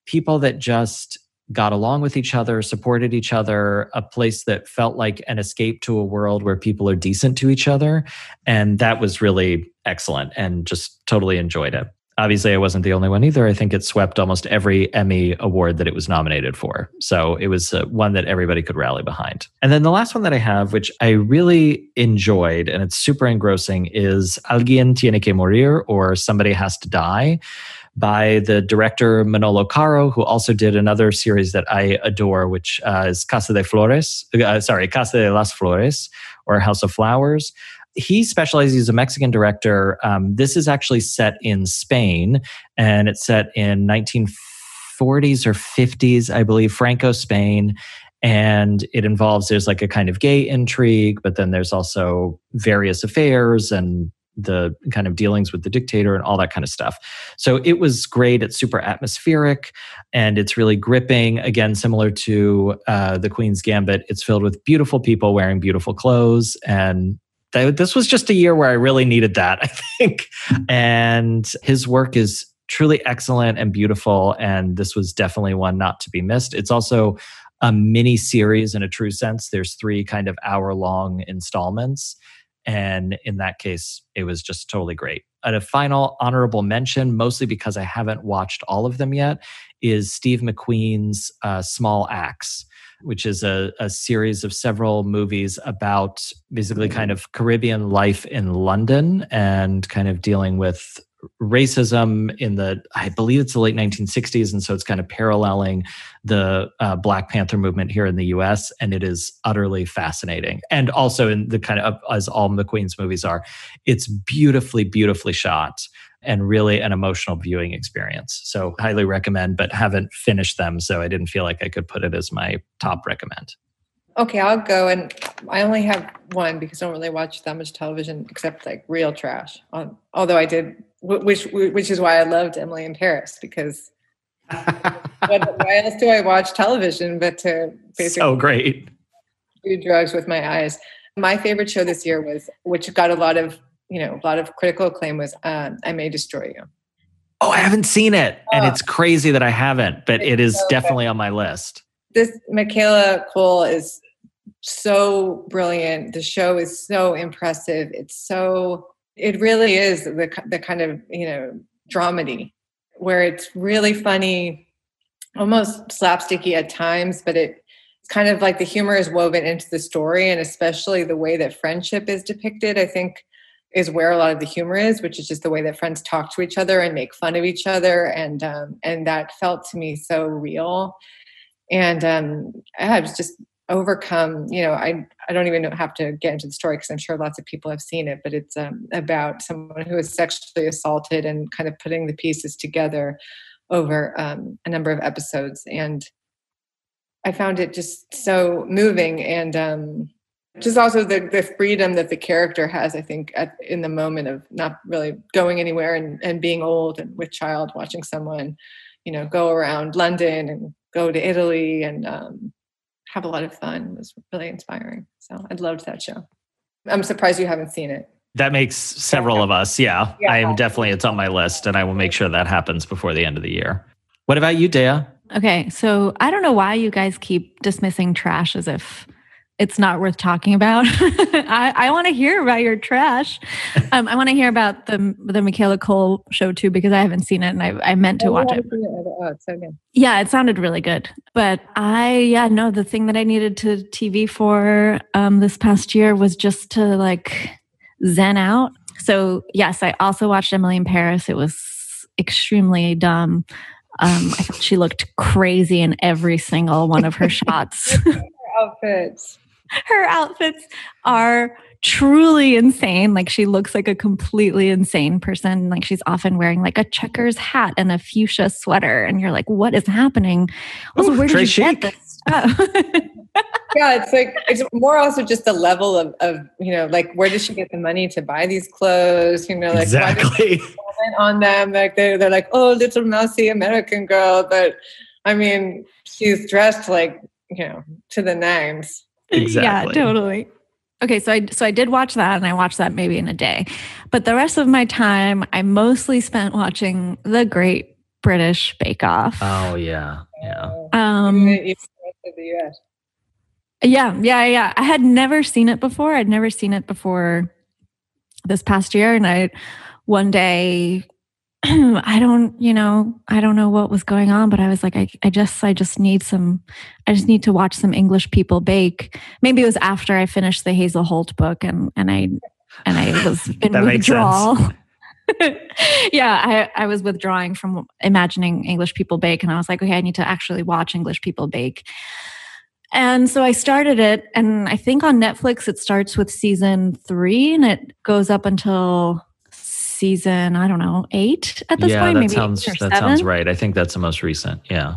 people that just got along with each other, supported each other, a place that felt like an escape to a world where people are decent to each other. And that was really excellent and just totally enjoyed it. Obviously, I wasn't the only one either. I think it swept almost every Emmy award that it was nominated for. So it was uh, one that everybody could rally behind. And then the last one that I have, which I really enjoyed and it's super engrossing, is Alguien tiene que morir or Somebody Has to Die by the director Manolo Caro, who also did another series that I adore, which uh, is Casa de Flores, uh, sorry, Casa de las Flores or House of Flowers he specializes he's a mexican director um, this is actually set in spain and it's set in 1940s or 50s i believe franco spain and it involves there's like a kind of gay intrigue but then there's also various affairs and the kind of dealings with the dictator and all that kind of stuff. So it was great. It's super atmospheric and it's really gripping. Again, similar to uh, the Queen's Gambit, it's filled with beautiful people wearing beautiful clothes and this was just a year where I really needed that, <laughs> I think. And his work is truly excellent and beautiful. And this was definitely one not to be missed. It's also a mini series in a true sense. There's three kind of hour long installments. And in that case, it was just totally great. And a final honorable mention, mostly because I haven't watched all of them yet, is Steve McQueen's uh, Small Axe, which is a, a series of several movies about basically kind of Caribbean life in London and kind of dealing with racism in the i believe it's the late 1960s and so it's kind of paralleling the uh, black panther movement here in the us and it is utterly fascinating. And also in the kind of as all mcqueen's movies are it's beautifully beautifully shot and really an emotional viewing experience so highly recommend but haven't finished them so i didn't feel like i could put it as my top recommend Okay, I'll go. And I only have one because I don't really watch that much television except like real trash. Um, although I did which which is why I loved Emily in Paris because <laughs> what, why else do I watch television but to basically so great do drugs with my eyes. My favorite show this year was, which got a lot of you know a lot of critical acclaim, was um, I May Destroy You. Oh, I haven't seen it, oh. and it's crazy that I haven't, but it is so definitely good. on my list. This Michaela Coel is so brilliant. The show is so impressive. It's so it really is the the kind of you know dramedy where it's really funny, almost slapsticky at times, but it it's kind of like the humor is woven into the story, and especially the way that friendship is depicted. I think is where a lot of the humor is, which is just the way that friends talk to each other and make fun of each other, and um, and that felt to me so real. And um, I was just overcome you know i i don't even have to get into the story because i'm sure lots of people have seen it but it's um, about someone who is sexually assaulted and kind of putting the pieces together over um, a number of episodes and i found it just so moving and um, just also the, the freedom that the character has i think at, in the moment of not really going anywhere and, and being old and with child watching someone you know go around london and go to italy and um, have a lot of fun. It was really inspiring. So I loved that show. I'm surprised you haven't seen it. That makes several of us. Yeah, yeah. I am definitely, it's on my list and I will make sure that happens before the end of the year. What about you, Dea? Okay. So I don't know why you guys keep dismissing trash as if it's not worth talking about. <laughs> I, I want to hear about your trash. <laughs> Um, I want to hear about the the Michaela Coel show too because I haven't seen it and I, I meant to oh, watch it. Oh, it's so good. Yeah, it sounded really good. But I yeah no the thing that I needed to TV for um, this past year was just to like zen out. So yes, I also watched Emily in Paris. It was extremely dumb. Um, I thought she looked crazy in every single one of her <laughs> shots. outfits her outfits are truly insane. Like she looks like a completely insane person. Like she's often wearing like a checkers hat and a fuchsia sweater. And you're like, what is happening? Also, Ooh, where did you chic. get this oh. stuff? <laughs> yeah, it's like it's more also just the level of, of you know, like where does she get the money to buy these clothes? You know, like exactly on them. Like they're they're like, oh, little mousy American girl, but I mean, she's dressed like you know to the nines. Exactly. Yeah, totally. Okay, so I so I did watch that and I watched that maybe in a day. But the rest of my time I mostly spent watching the Great British Bake Off. Oh yeah. Yeah. Um the US. Yeah, yeah, yeah. I had never seen it before. I'd never seen it before this past year and I one day <clears throat> I don't, you know, I don't know what was going on, but I was like, I, I just, I just need some, I just need to watch some English people bake. Maybe it was after I finished the Hazel Holt book and, and I, and I was <laughs> in withdrawal. <laughs> yeah, I, I was withdrawing from imagining English people bake. And I was like, okay, I need to actually watch English people bake. And so I started it. And I think on Netflix, it starts with season three and it goes up until season, I don't know, eight at this yeah, point. That maybe sounds that seven. sounds right. I think that's the most recent. Yeah.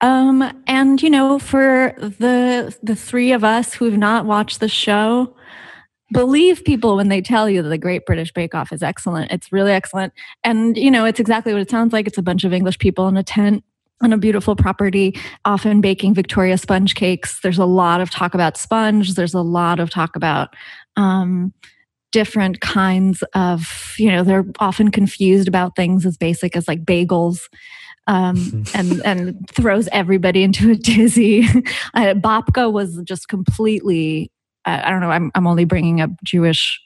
Um, and you know, for the the three of us who've not watched the show, believe people when they tell you that the Great British Bake Off is excellent. It's really excellent. And, you know, it's exactly what it sounds like. It's a bunch of English people in a tent on a beautiful property, often baking Victoria sponge cakes. There's a lot of talk about sponge. There's a lot of talk about um, different kinds of, you know, they're often confused about things as basic as like bagels. Um, <laughs> and and throws everybody into a dizzy. <laughs> uh, Babka was just completely. Uh, I don't know. I'm I'm only bringing up Jewish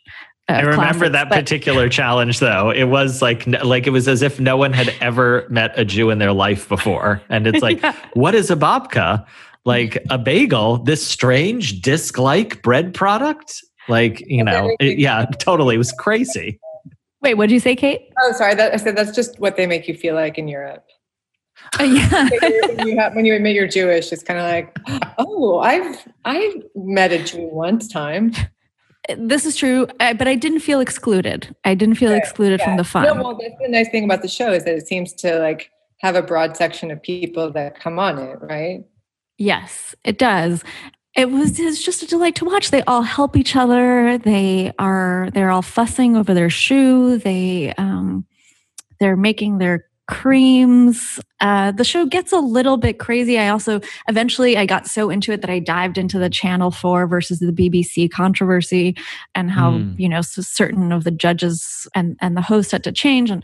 uh, I remember classics, that but... particular challenge though. It was like like it was as if no one had ever met a Jew in their life before. And it's like, <laughs> yeah. what is a babka? Like a bagel, this strange disc-like bread product? Like, you know, it, yeah, <laughs> totally. It was crazy. Wait, what did you say, Kate? Oh, sorry. That, I said that's just what they make you feel like in Europe. Uh, yeah. <laughs> when, you have, when you admit you're Jewish, it's kind of like, oh, I've I've met a Jew once time this is true, but I didn't feel excluded. I didn't feel right. excluded yeah. from the fun. No, well, that's the nice thing about the show is that it seems to like have a broad section of people that come on it, right? Yes, it does. It was just a delight to watch. They all help each other. They are they're all fussing over their choux. They um they're making their creams. Uh, the show gets a little bit crazy. I also eventually I got so into it that I dived into the Channel Four versus the BBC controversy and how mm. you know so certain of the judges and and the host had to change and.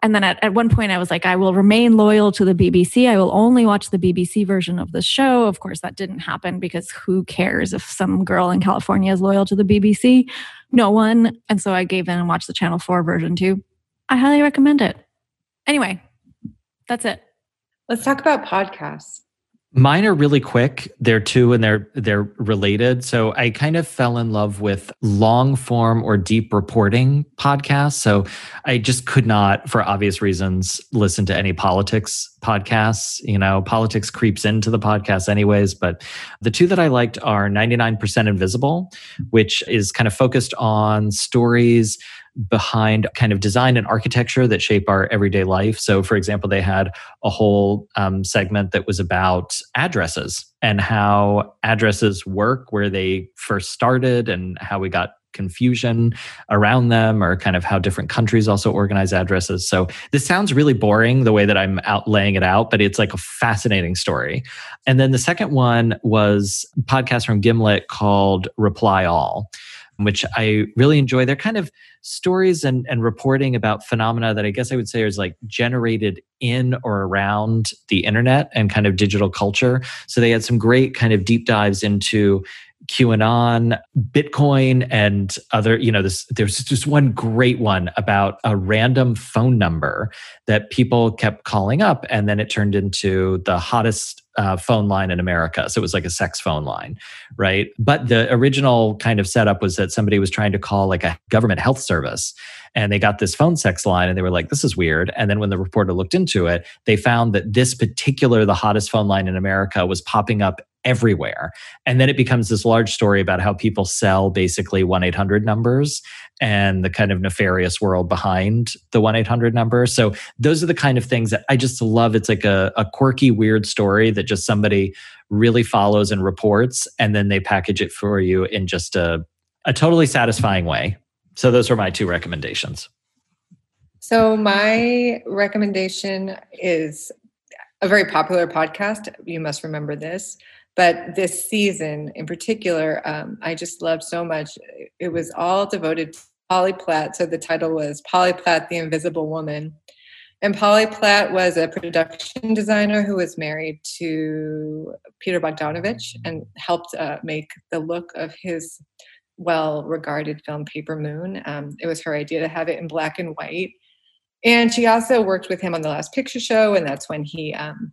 And then at, at one point, I was like, I will remain loyal to the BBC. I will only watch the BBC version of the show. Of course, that didn't happen because who cares if some girl in California is loyal to the BBC? No one. And so I gave in and watched the Channel 4 version too. I highly recommend it. Anyway, that's it. Let's talk about podcasts. Mine are really quick. They're two and they're they're related. So I kind of fell in love with long form or deep reporting podcasts. So I just could not, for obvious reasons, listen to any politics podcasts. You know, politics creeps into the podcast anyways. But the two that I liked are 99% Invisible, which is kind of focused on stories behind kind of design and architecture that shape our everyday life. So, for example, they had a whole um, segment that was about addresses and how addresses work, where they first started, and how we got confusion around them or kind of how different countries also organize addresses. So this sounds really boring the way that I'm out laying it out, but it's like a fascinating story. And then the second one was a podcast from Gimlet called Reply All which I really enjoy. They're kind of stories and, and reporting about phenomena that I guess I would say is like generated in or around the internet and kind of digital culture. So they had some great kind of deep dives into QAnon, Bitcoin, and other, you know, this, there's just one great one about a random phone number that people kept calling up. And then it turned into the hottest uh, phone line in America. So it was like a sex phone line, right? But the original kind of setup was that somebody was trying to call like a government health service and they got this phone sex line and they were like, this is weird. And then when the reporter looked into it, they found that this particular, the hottest phone line in America was popping up everywhere. And then it becomes this large story about how people sell basically 1 800 numbers and the kind of nefarious world behind the 1 800 number. So those are the kind of things that I just love. It's like a, a quirky, weird story that just somebody really follows and reports, and then they package it for you in just a, a totally satisfying way. So those are my two recommendations. So my recommendation is a very popular podcast. You must remember this but this season in particular, um, I just loved so much. It was all devoted to Polly Platt. So the title was Polly Platt, the Invisible Woman. And Polly Platt was a production designer who was married to Peter Bogdanovich and helped uh, make the look of his well regarded film Paper Moon. Um, it was her idea to have it in black and white. And she also worked with him on The Last Picture Show, and that's when he um,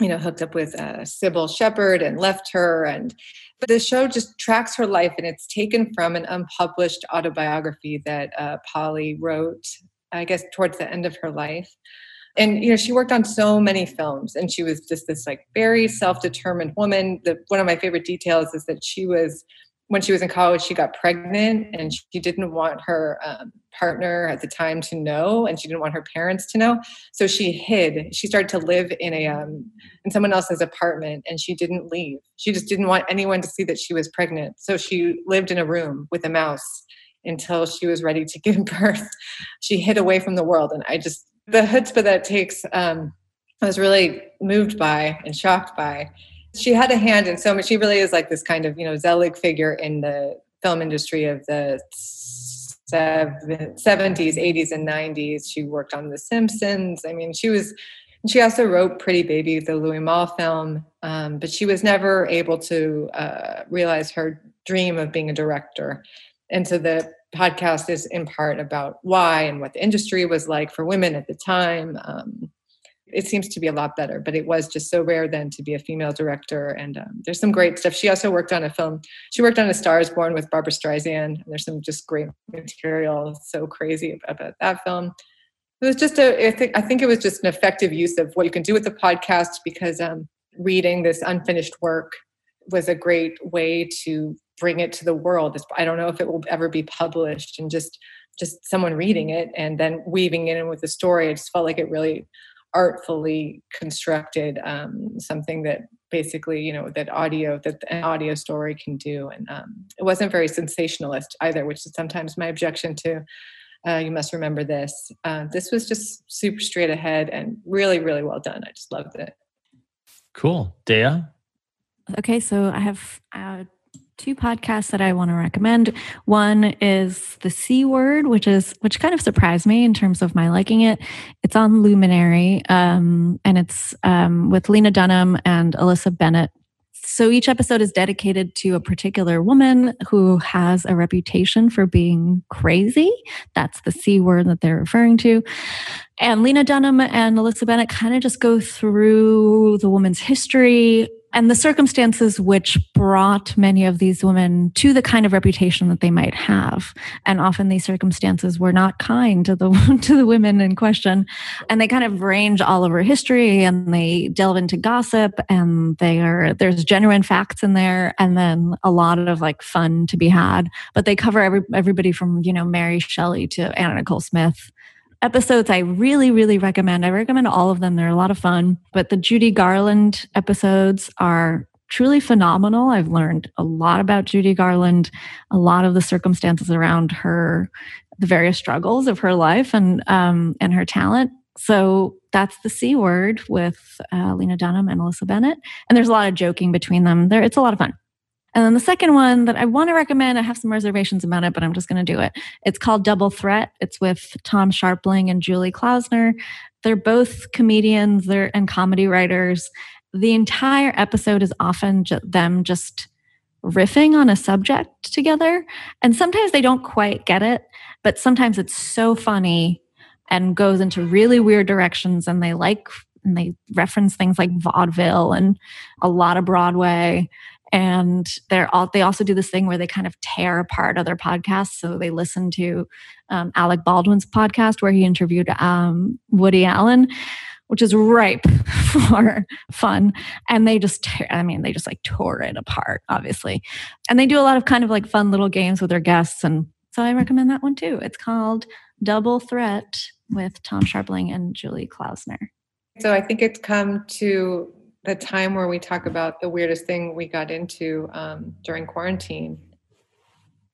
you know, hooked up with uh, Cybill Shepherd and left her. And but the show just tracks her life, and it's taken from an unpublished autobiography that uh, Polly wrote, I guess, towards the end of her life. And you know, she worked on so many films, and she was just this like very self-determined woman. The one of my favorite details is that she was when she was in college, she got pregnant and she didn't want her um, partner at the time to know, and she didn't want her parents to know. So she hid. She started to live in a um, in someone else's apartment, and she didn't leave. She just didn't want anyone to see that she was pregnant. So she lived in a room with a mouse until she was ready to <laughs> give birth. She hid away from the world, and I just the chutzpah that takes. Um, I was really moved by and shocked by she had a hand in so much. She really is like this kind of, you know, Zelig figure in the film industry of the 70s, 80s, and 90s. She worked on The Simpsons. I mean, she was, she also wrote Pretty Baby, the Louis Malle film, um, but she was never able to uh, realize her dream of being a director. And so the podcast is in part about why and what the industry was like for women at the time. Um, it seems to be a lot better but it was just so rare then to be a female director. And um, there's some great stuff. She also worked on a film. She worked on a star is born with barbra streisand. And there's some just great material so crazy about that film. It was just a i think i think it was just an effective use of what you can do with the podcast because um, reading this unfinished work was a great way to bring it to the world. I don't know if it will ever be published and just just someone reading it and then weaving it in with the story. I just felt like it really artfully constructed um, something that basically you know that audio that an audio story can do. And um, it wasn't very sensationalist either which is sometimes my objection to uh, you must remember this. Uh, this was just super straight ahead and really really well done. I just loved it. Cool. Dea okay so i have uh, two podcasts that I want to recommend. One is The C Word, which is which kind of surprised me in terms of my liking it. It's on Luminary, um, and it's um, with Lena Dunham and Alissa Bennett. So each episode is dedicated to a particular woman who has a reputation for being crazy. That's the C word that they're referring to. And Lena Dunham and Alissa Bennett kind of just go through the woman's history, and the circumstances which brought many of these women to the kind of reputation that they might have. And often these circumstances were not kind to the <laughs> to the women in question. And they kind of range all over history and they delve into gossip and they are there's genuine facts in there and then a lot of like fun to be had. But they cover every, everybody from you know mary shelley to anna nicole smith episodes I really, really recommend. I recommend all of them. They're a lot of fun. But the Judy Garland episodes are truly phenomenal. I've learned a lot about Judy Garland, a lot of the circumstances around her, the various struggles of her life and um, and her talent. So that's the C word with uh, Lena Dunham and Alissa Bennett. And there's a lot of joking between them. There, it's a lot of fun. And then the second one that I want to recommend, I have some reservations about it, but I'm just going to do it. It's called Double Threat. It's with Tom Scharpling and Julie Klausner. They're both comedians they're, and comedy writers. The entire episode is often ju- them just riffing on a subject together. And sometimes they don't quite get it, but sometimes it's so funny and goes into really weird directions and they like and they reference things like vaudeville and a lot of Broadway and they're all they also do this thing where they kind of tear apart other podcasts. So they listen to um, alec baldwin's podcast where he interviewed um, woody allen which is ripe <laughs> for fun. And they just tear, i mean they just like tore it apart obviously. And they do a lot of kind of like fun little games with their guests. And so i recommend that one too. It's called double threat with tom scharpling and julie klausner. So i think it's come to the time where we talk about the weirdest thing we got into um, during quarantine.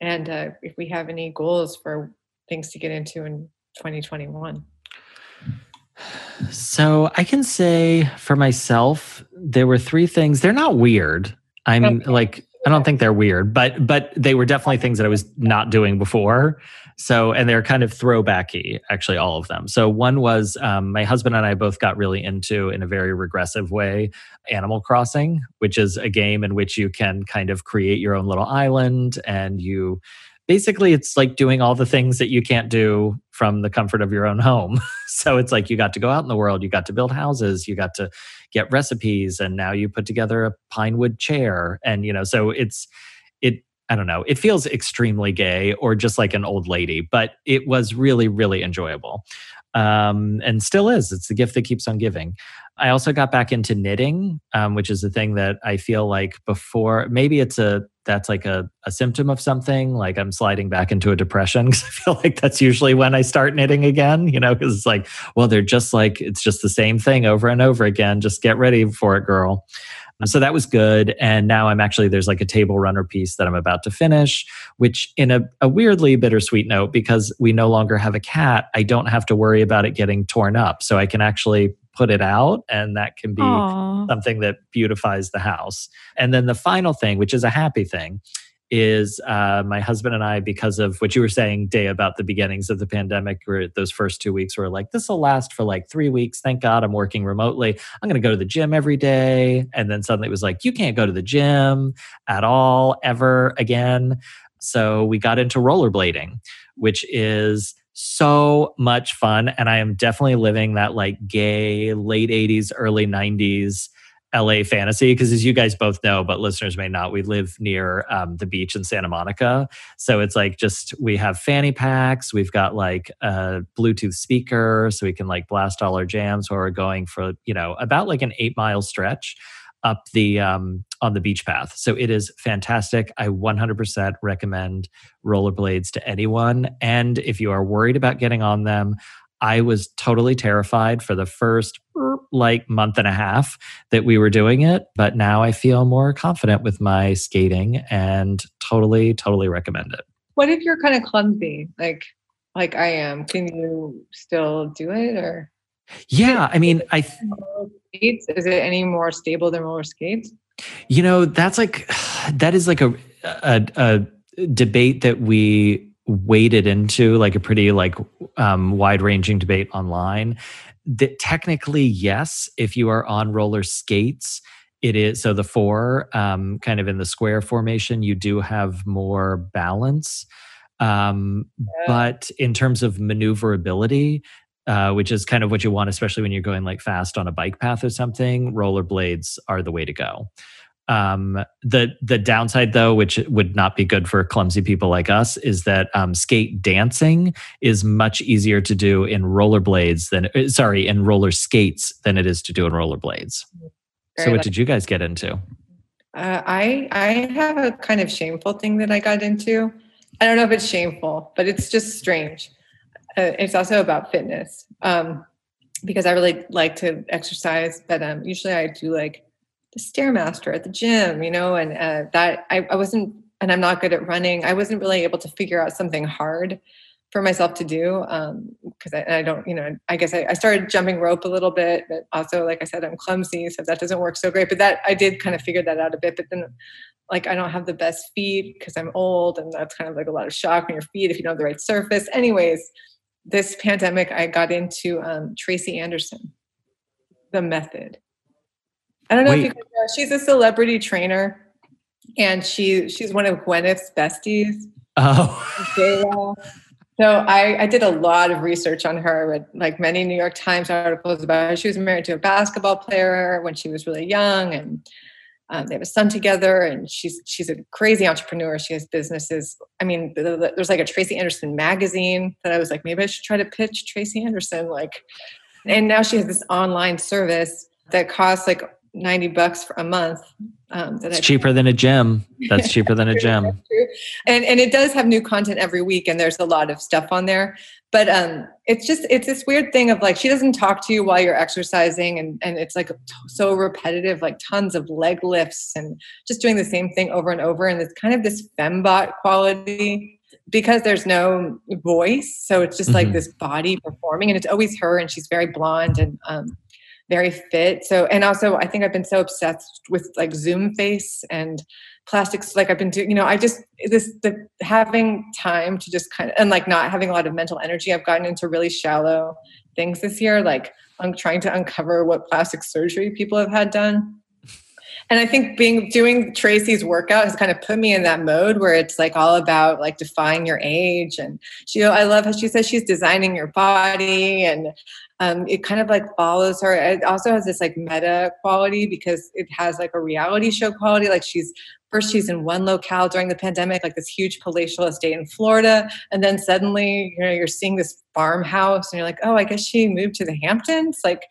And uh, if we have any goals for things to get into in 2021 so i can say for myself there were three things. They're not weird. I'm okay. like i don't think they're weird but but they were definitely things that i was not doing before so, and they're kind of throwbacky, actually, all of them. So, one was um, my husband and I both got really into, in a very regressive way, Animal Crossing, which is a game in which you can kind of create your own little island and you basically it's like doing all the things that you can't do from the comfort of your own home. <laughs> so it's like you got to go out in the world, you got to build houses, you got to get recipes and now you put together a pine wood chair and you know so it's it I don't know, it feels extremely gay or just like an old lady, but it was really, really enjoyable. Um, and still is. It's the gift that keeps on giving. I also got back into knitting, um, which is the thing that I feel like before, maybe it's a that's like a, a symptom of something, like I'm sliding back into a depression <laughs> because I feel like that's usually when I start knitting again, you know, because it's like, well, they're just like, it's just the same thing over and over again. Just get ready for it, girl. So that was good. And now I'm actually, there's like a table runner piece that I'm about to finish, which in a, a weirdly bittersweet note, because we no longer have a cat, I don't have to worry about it getting torn up. So I can actually put it out and that can be Aww. something that beautifies the house. And then the final thing, which is a happy thing, is uh, my husband and I, because of what you were saying, Day, about the beginnings of the pandemic, where those first two weeks were like, this will last for like three weeks. Thank God I'm working remotely. I'm going to go to the gym every day. And then suddenly it was like, you can't go to the gym at all, ever again. So we got into rollerblading, which is so much fun. And I am definitely living that like gay late 80s, early 90s LA fantasy because, as you guys both know, but listeners may not, we live near um, the beach in Santa Monica. So it's like just we have fanny packs, we've got like a Bluetooth speaker so we can like blast all our jams where we're going for, you know, about like an eight mile stretch up the um, on the beach path. So it is fantastic. I 100% recommend rollerblades to anyone. And if you are worried about getting on them, I was totally terrified for the first like month and a half that we were doing it, but now I feel more confident with my skating and totally totally recommend it. What if you're kind of clumsy like like I am? Can you still do it or Yeah, I mean, I th- is it any more stable than roller skates? You know, that's like that is like a a, a debate that we waded into like a pretty like um, wide ranging debate online that technically yes if you are on roller skates it is so the four um, kind of in the square formation you do have more balance um, yeah. but in terms of maneuverability uh, which is kind of what you want especially when you're going like fast on a bike path or something rollerblades are the way to go um, the the downside, though, which would not be good for clumsy people like us, is that um, skate dancing is much easier to do in rollerblades than uh, sorry in roller skates than it is to do in rollerblades. Very so, what did you guys get into? Uh, I I have a kind of shameful thing that I got into. I don't know if it's shameful, but it's just strange. Uh, it's also about fitness um, because I really like to exercise, but um, usually I do like the stairmaster at the gym, you know, and uh, that I, I wasn't, and I'm not good at running. I wasn't really able to figure out something hard for myself to do because um, I, I, don't, you know, I guess I, I, started jumping rope a little bit, but also, like I said, I'm clumsy, so that doesn't work so great. But that I did kind of figure that out a bit. But then, like, I don't have the best feet because I'm old, and that's kind of like a lot of shock on your feet if you don't have the right surface. Anyways, this pandemic, I got into um, Tracy Anderson, the method I don't know Wait. if you know, she's a celebrity trainer and she she's one of Gwyneth's besties. Oh. <laughs> So I, I did a lot of research on her, read like many New York Times articles about her. She was married to a basketball player when she was really young, and um, they have a son together. And she's she's a crazy entrepreneur. She has businesses. I mean, there's like a Tracy Anderson magazine that I was like, maybe I should try to pitch Tracy Anderson. Like, and now she has this online service that costs like 90 bucks for a month. Um, that it's I cheaper than a gym. That's <laughs> cheaper than a gym. and and it does have new content every week, and there's a lot of stuff on there. But um, it's just it's this weird thing of like she doesn't talk to you while you're exercising, and and it's like so repetitive, like tons of leg lifts and just doing the same thing over and over. And it's kind of this fembot quality because there's no voice, so it's just mm-hmm. like this body performing, and it's always her, and she's very blonde and um, very fit. So, and also I think I've been so obsessed with like Zoom face and plastics. Like I've been doing, you know, I just, this, the having time to just kind of, and like not having a lot of mental energy. I've gotten into really shallow things this year. Like I'm trying to uncover what plastic surgery people have had done. And I think being doing Tracy's workout has kind of put me in that mode where it's like all about like defying your age. And she, I love how she says she's designing your body and um, it kind of like follows her. It also has this like meta quality because it has like a reality show quality. Like she's first she's in one locale during the pandemic, like this huge palatial estate in Florida, and then suddenly you know you're seeing this farmhouse, and you're like, oh, I guess she moved to the Hamptons. Like,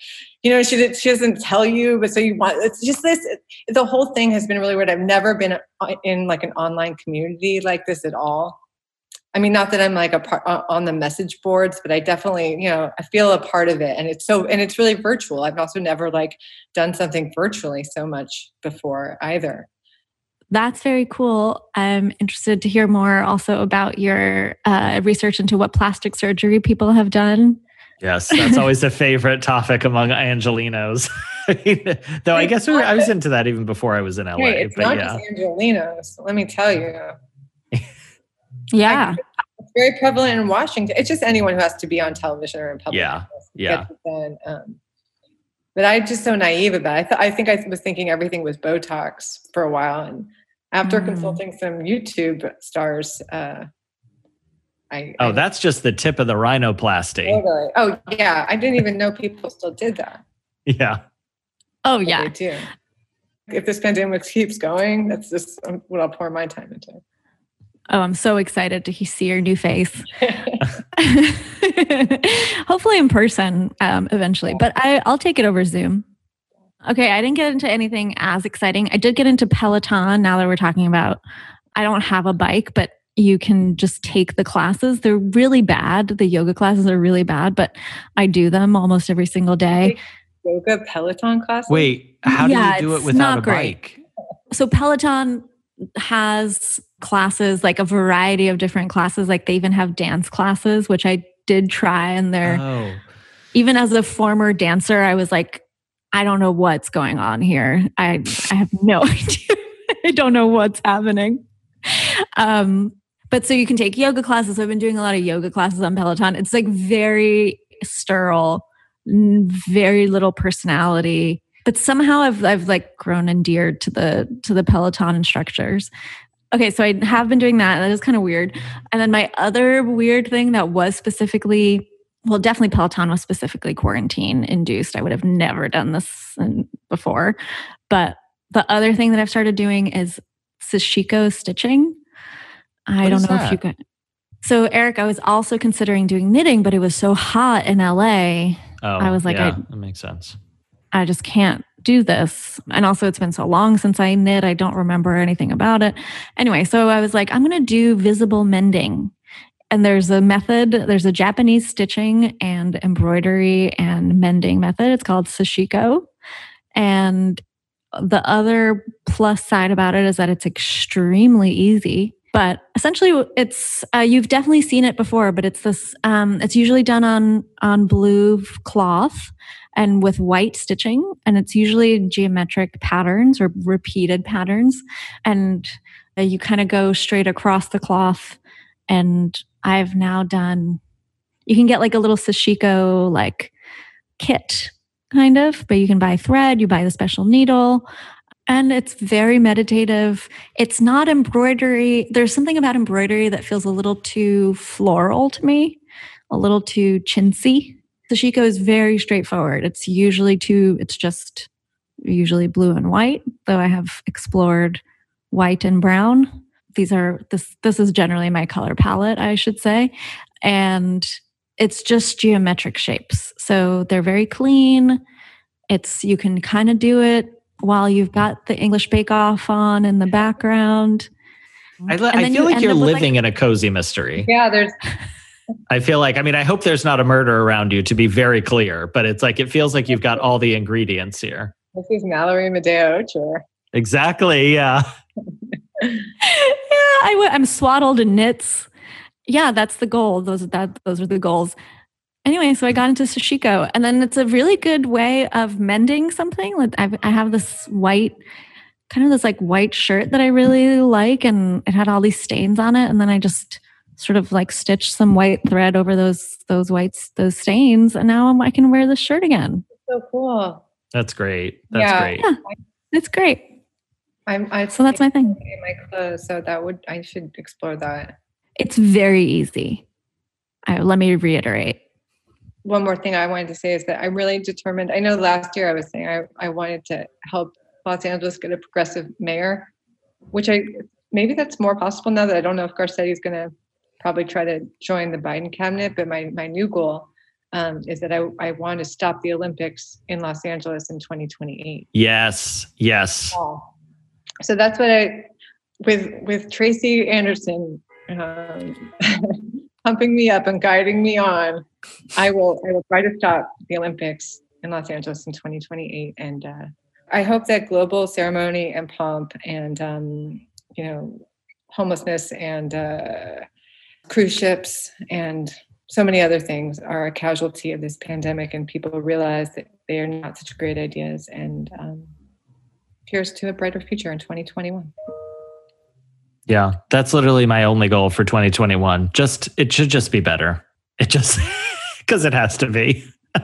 you know, she did, she doesn't tell you, but so you want. It's just this. The whole thing has been really weird. I've never been in like an online community like this at all. I mean, not that I'm like a part on the message boards, but I definitely, you know, I feel a part of it, and it's so, and it's really virtual. I've also never like done something virtually so much before either. That's very cool. I'm interested to hear more also about your uh, research into what plastic surgery people have done. Yes, that's <laughs> always a favorite topic among Angelenos. <laughs> Though I guess I was into that even before I was in LA. Hey, it's not yeah. just Angelenos. Let me tell you. Yeah, it's very prevalent in Washington. It's just anyone who has to be on television or in public. Yeah, yeah. um, but I'm just so naive about it. I, th- I think I was thinking everything was Botox for a while, and after mm. consulting some YouTube stars, uh, I oh, I, that's just the tip of the rhinoplasty. Totally. Oh yeah, I didn't even know people still did that. Yeah. Oh yeah. They do. If this pandemic keeps going, that's just um, what I'll pour my time into. Oh, I'm so excited to see your new face. <laughs> <laughs> Hopefully in person um, eventually, but I, I'll take it over Zoom. Okay, I didn't get into anything as exciting. I did get into Peloton now that we're talking about. I don't have a bike, but you can just take the classes. They're really bad. The yoga classes are really bad, but I do them almost every single day. Yoga Peloton classes? Wait, how yeah, do you do it without a great. bike? So Peloton has classes, like a variety of different classes. Like they even have dance classes, which I did try and they're oh. even as a former dancer, I was like, I don't know what's going on here. I I have no <laughs> idea. I don't know what's happening. Um, but so you can take yoga classes. I've been doing a lot of yoga classes on Peloton. It's like very sterile, very little personality. But somehow I've I've like grown endeared to the to the Peloton instructors. Okay, so I have been doing that. That is kind of weird. And then my other weird thing that was specifically well, definitely Peloton was specifically quarantine induced. I would have never done this before. But the other thing that I've started doing is sashiko stitching. I what don't know that? if you could. So, Eric, I was also considering doing knitting, but it was so hot in LA. Oh, I was like, yeah, I, that makes sense. I just can't do this. And also, it's been so long since I knit, I don't remember anything about it. Anyway, so I was like, I'm going to do visible mending. And there's a method there's a japanese stitching and embroidery and mending method. It's called sashiko. And the other plus side about it is that it's extremely easy. But essentially it's uh, you've definitely seen it before but it's this um, it's usually done on on blue cloth and with white stitching and it's usually geometric patterns or repeated patterns and uh, you kind of go straight across the cloth and I've now done, you can get like a little sashiko like kit kind of, but you can buy thread, you buy the special needle. And it's very meditative. It's not embroidery. There's something about embroidery that feels a little too floral to me, a little too chintzy. Sashiko is very straightforward. It's usually too, it's just usually blue and white, though I have explored white and brown. These are this this is generally my color palette i should say. And it's just geometric shapes. So they're very clean. It's you can kind of do it while you've got the english bake off on in the background. I, I feel you like you're living like, in a cozy mystery. Yeah there's I feel like, I mean, I hope there's not a murder around you to be very clear, but it's like, it feels like you've got all the ingredients here. This is Mallory Medaya Ocher. Exactly. Yeah. yeah, I w- I'm swaddled in knits. Yeah, that's the goal. Those that those are the goals. Anyway, so I got into sashiko, and then it's a really good way of mending something. Like I've, I have this white, kind of this like white shirt that I really like, and it had all these stains on it, and then I just sort of like stitched some white thread over those those whites those stains, and now I'm, I can wear this shirt again. So cool. That's great. That's yeah. great. Yeah, it's great. I'm, I so that's my thing. My clothes, so that would I should explore that. It's very easy. let me reiterate. one more thing I wanted to say is that I'm really determined. I know last year I was saying I, I wanted to help Los Angeles get a progressive mayor, which I maybe that's more possible now that I don't know if Garcetti is going to probably try to join the Biden cabinet. But my my new goal um, is that I, I want to stop the Olympics in Los Angeles in 2028. Yes, yes. So that's what I with with Tracy Anderson um, <laughs> pumping me up and guiding me on. I will I will try to stop the Olympics in Los Angeles in 2028, and uh, I hope that global ceremony and pomp and um, you know homelessness and uh, cruise ships and so many other things are a casualty of this pandemic, and people realize that they are not such great ideas. And um, here's to a brighter future in 2021. Yeah, that's literally my only goal for 2021. Just it should just be better. It just <laughs> because it has to be. <laughs>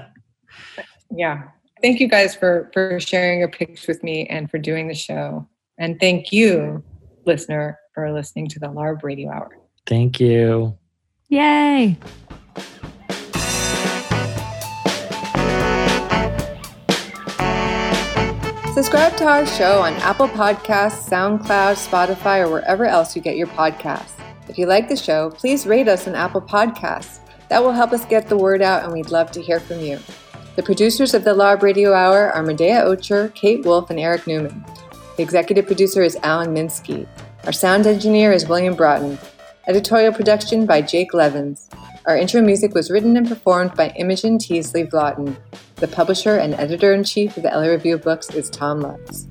yeah. Thank you guys for for sharing your picks with me and for doing the show. And thank you, listener, for listening to the LARB Radio Hour. Thank you. Yay. Subscribe to our show on Apple Podcasts, SoundCloud, Spotify, or wherever else you get your podcasts. If you like the show, please rate us on Apple Podcasts. That will help us get the word out, and we'd love to hear from you. The producers of the LARB Radio Hour are Medaya Ocher, Kate Wolf, and Eric Newman. The executive producer is Alan Minsky. Our sound engineer is William Broughton. Editorial production by Jake Levins. Our intro music was written and performed by Imogen Teasley Vlotton. The publisher and editor in chief of the LA Review of Books is Tom Lutz.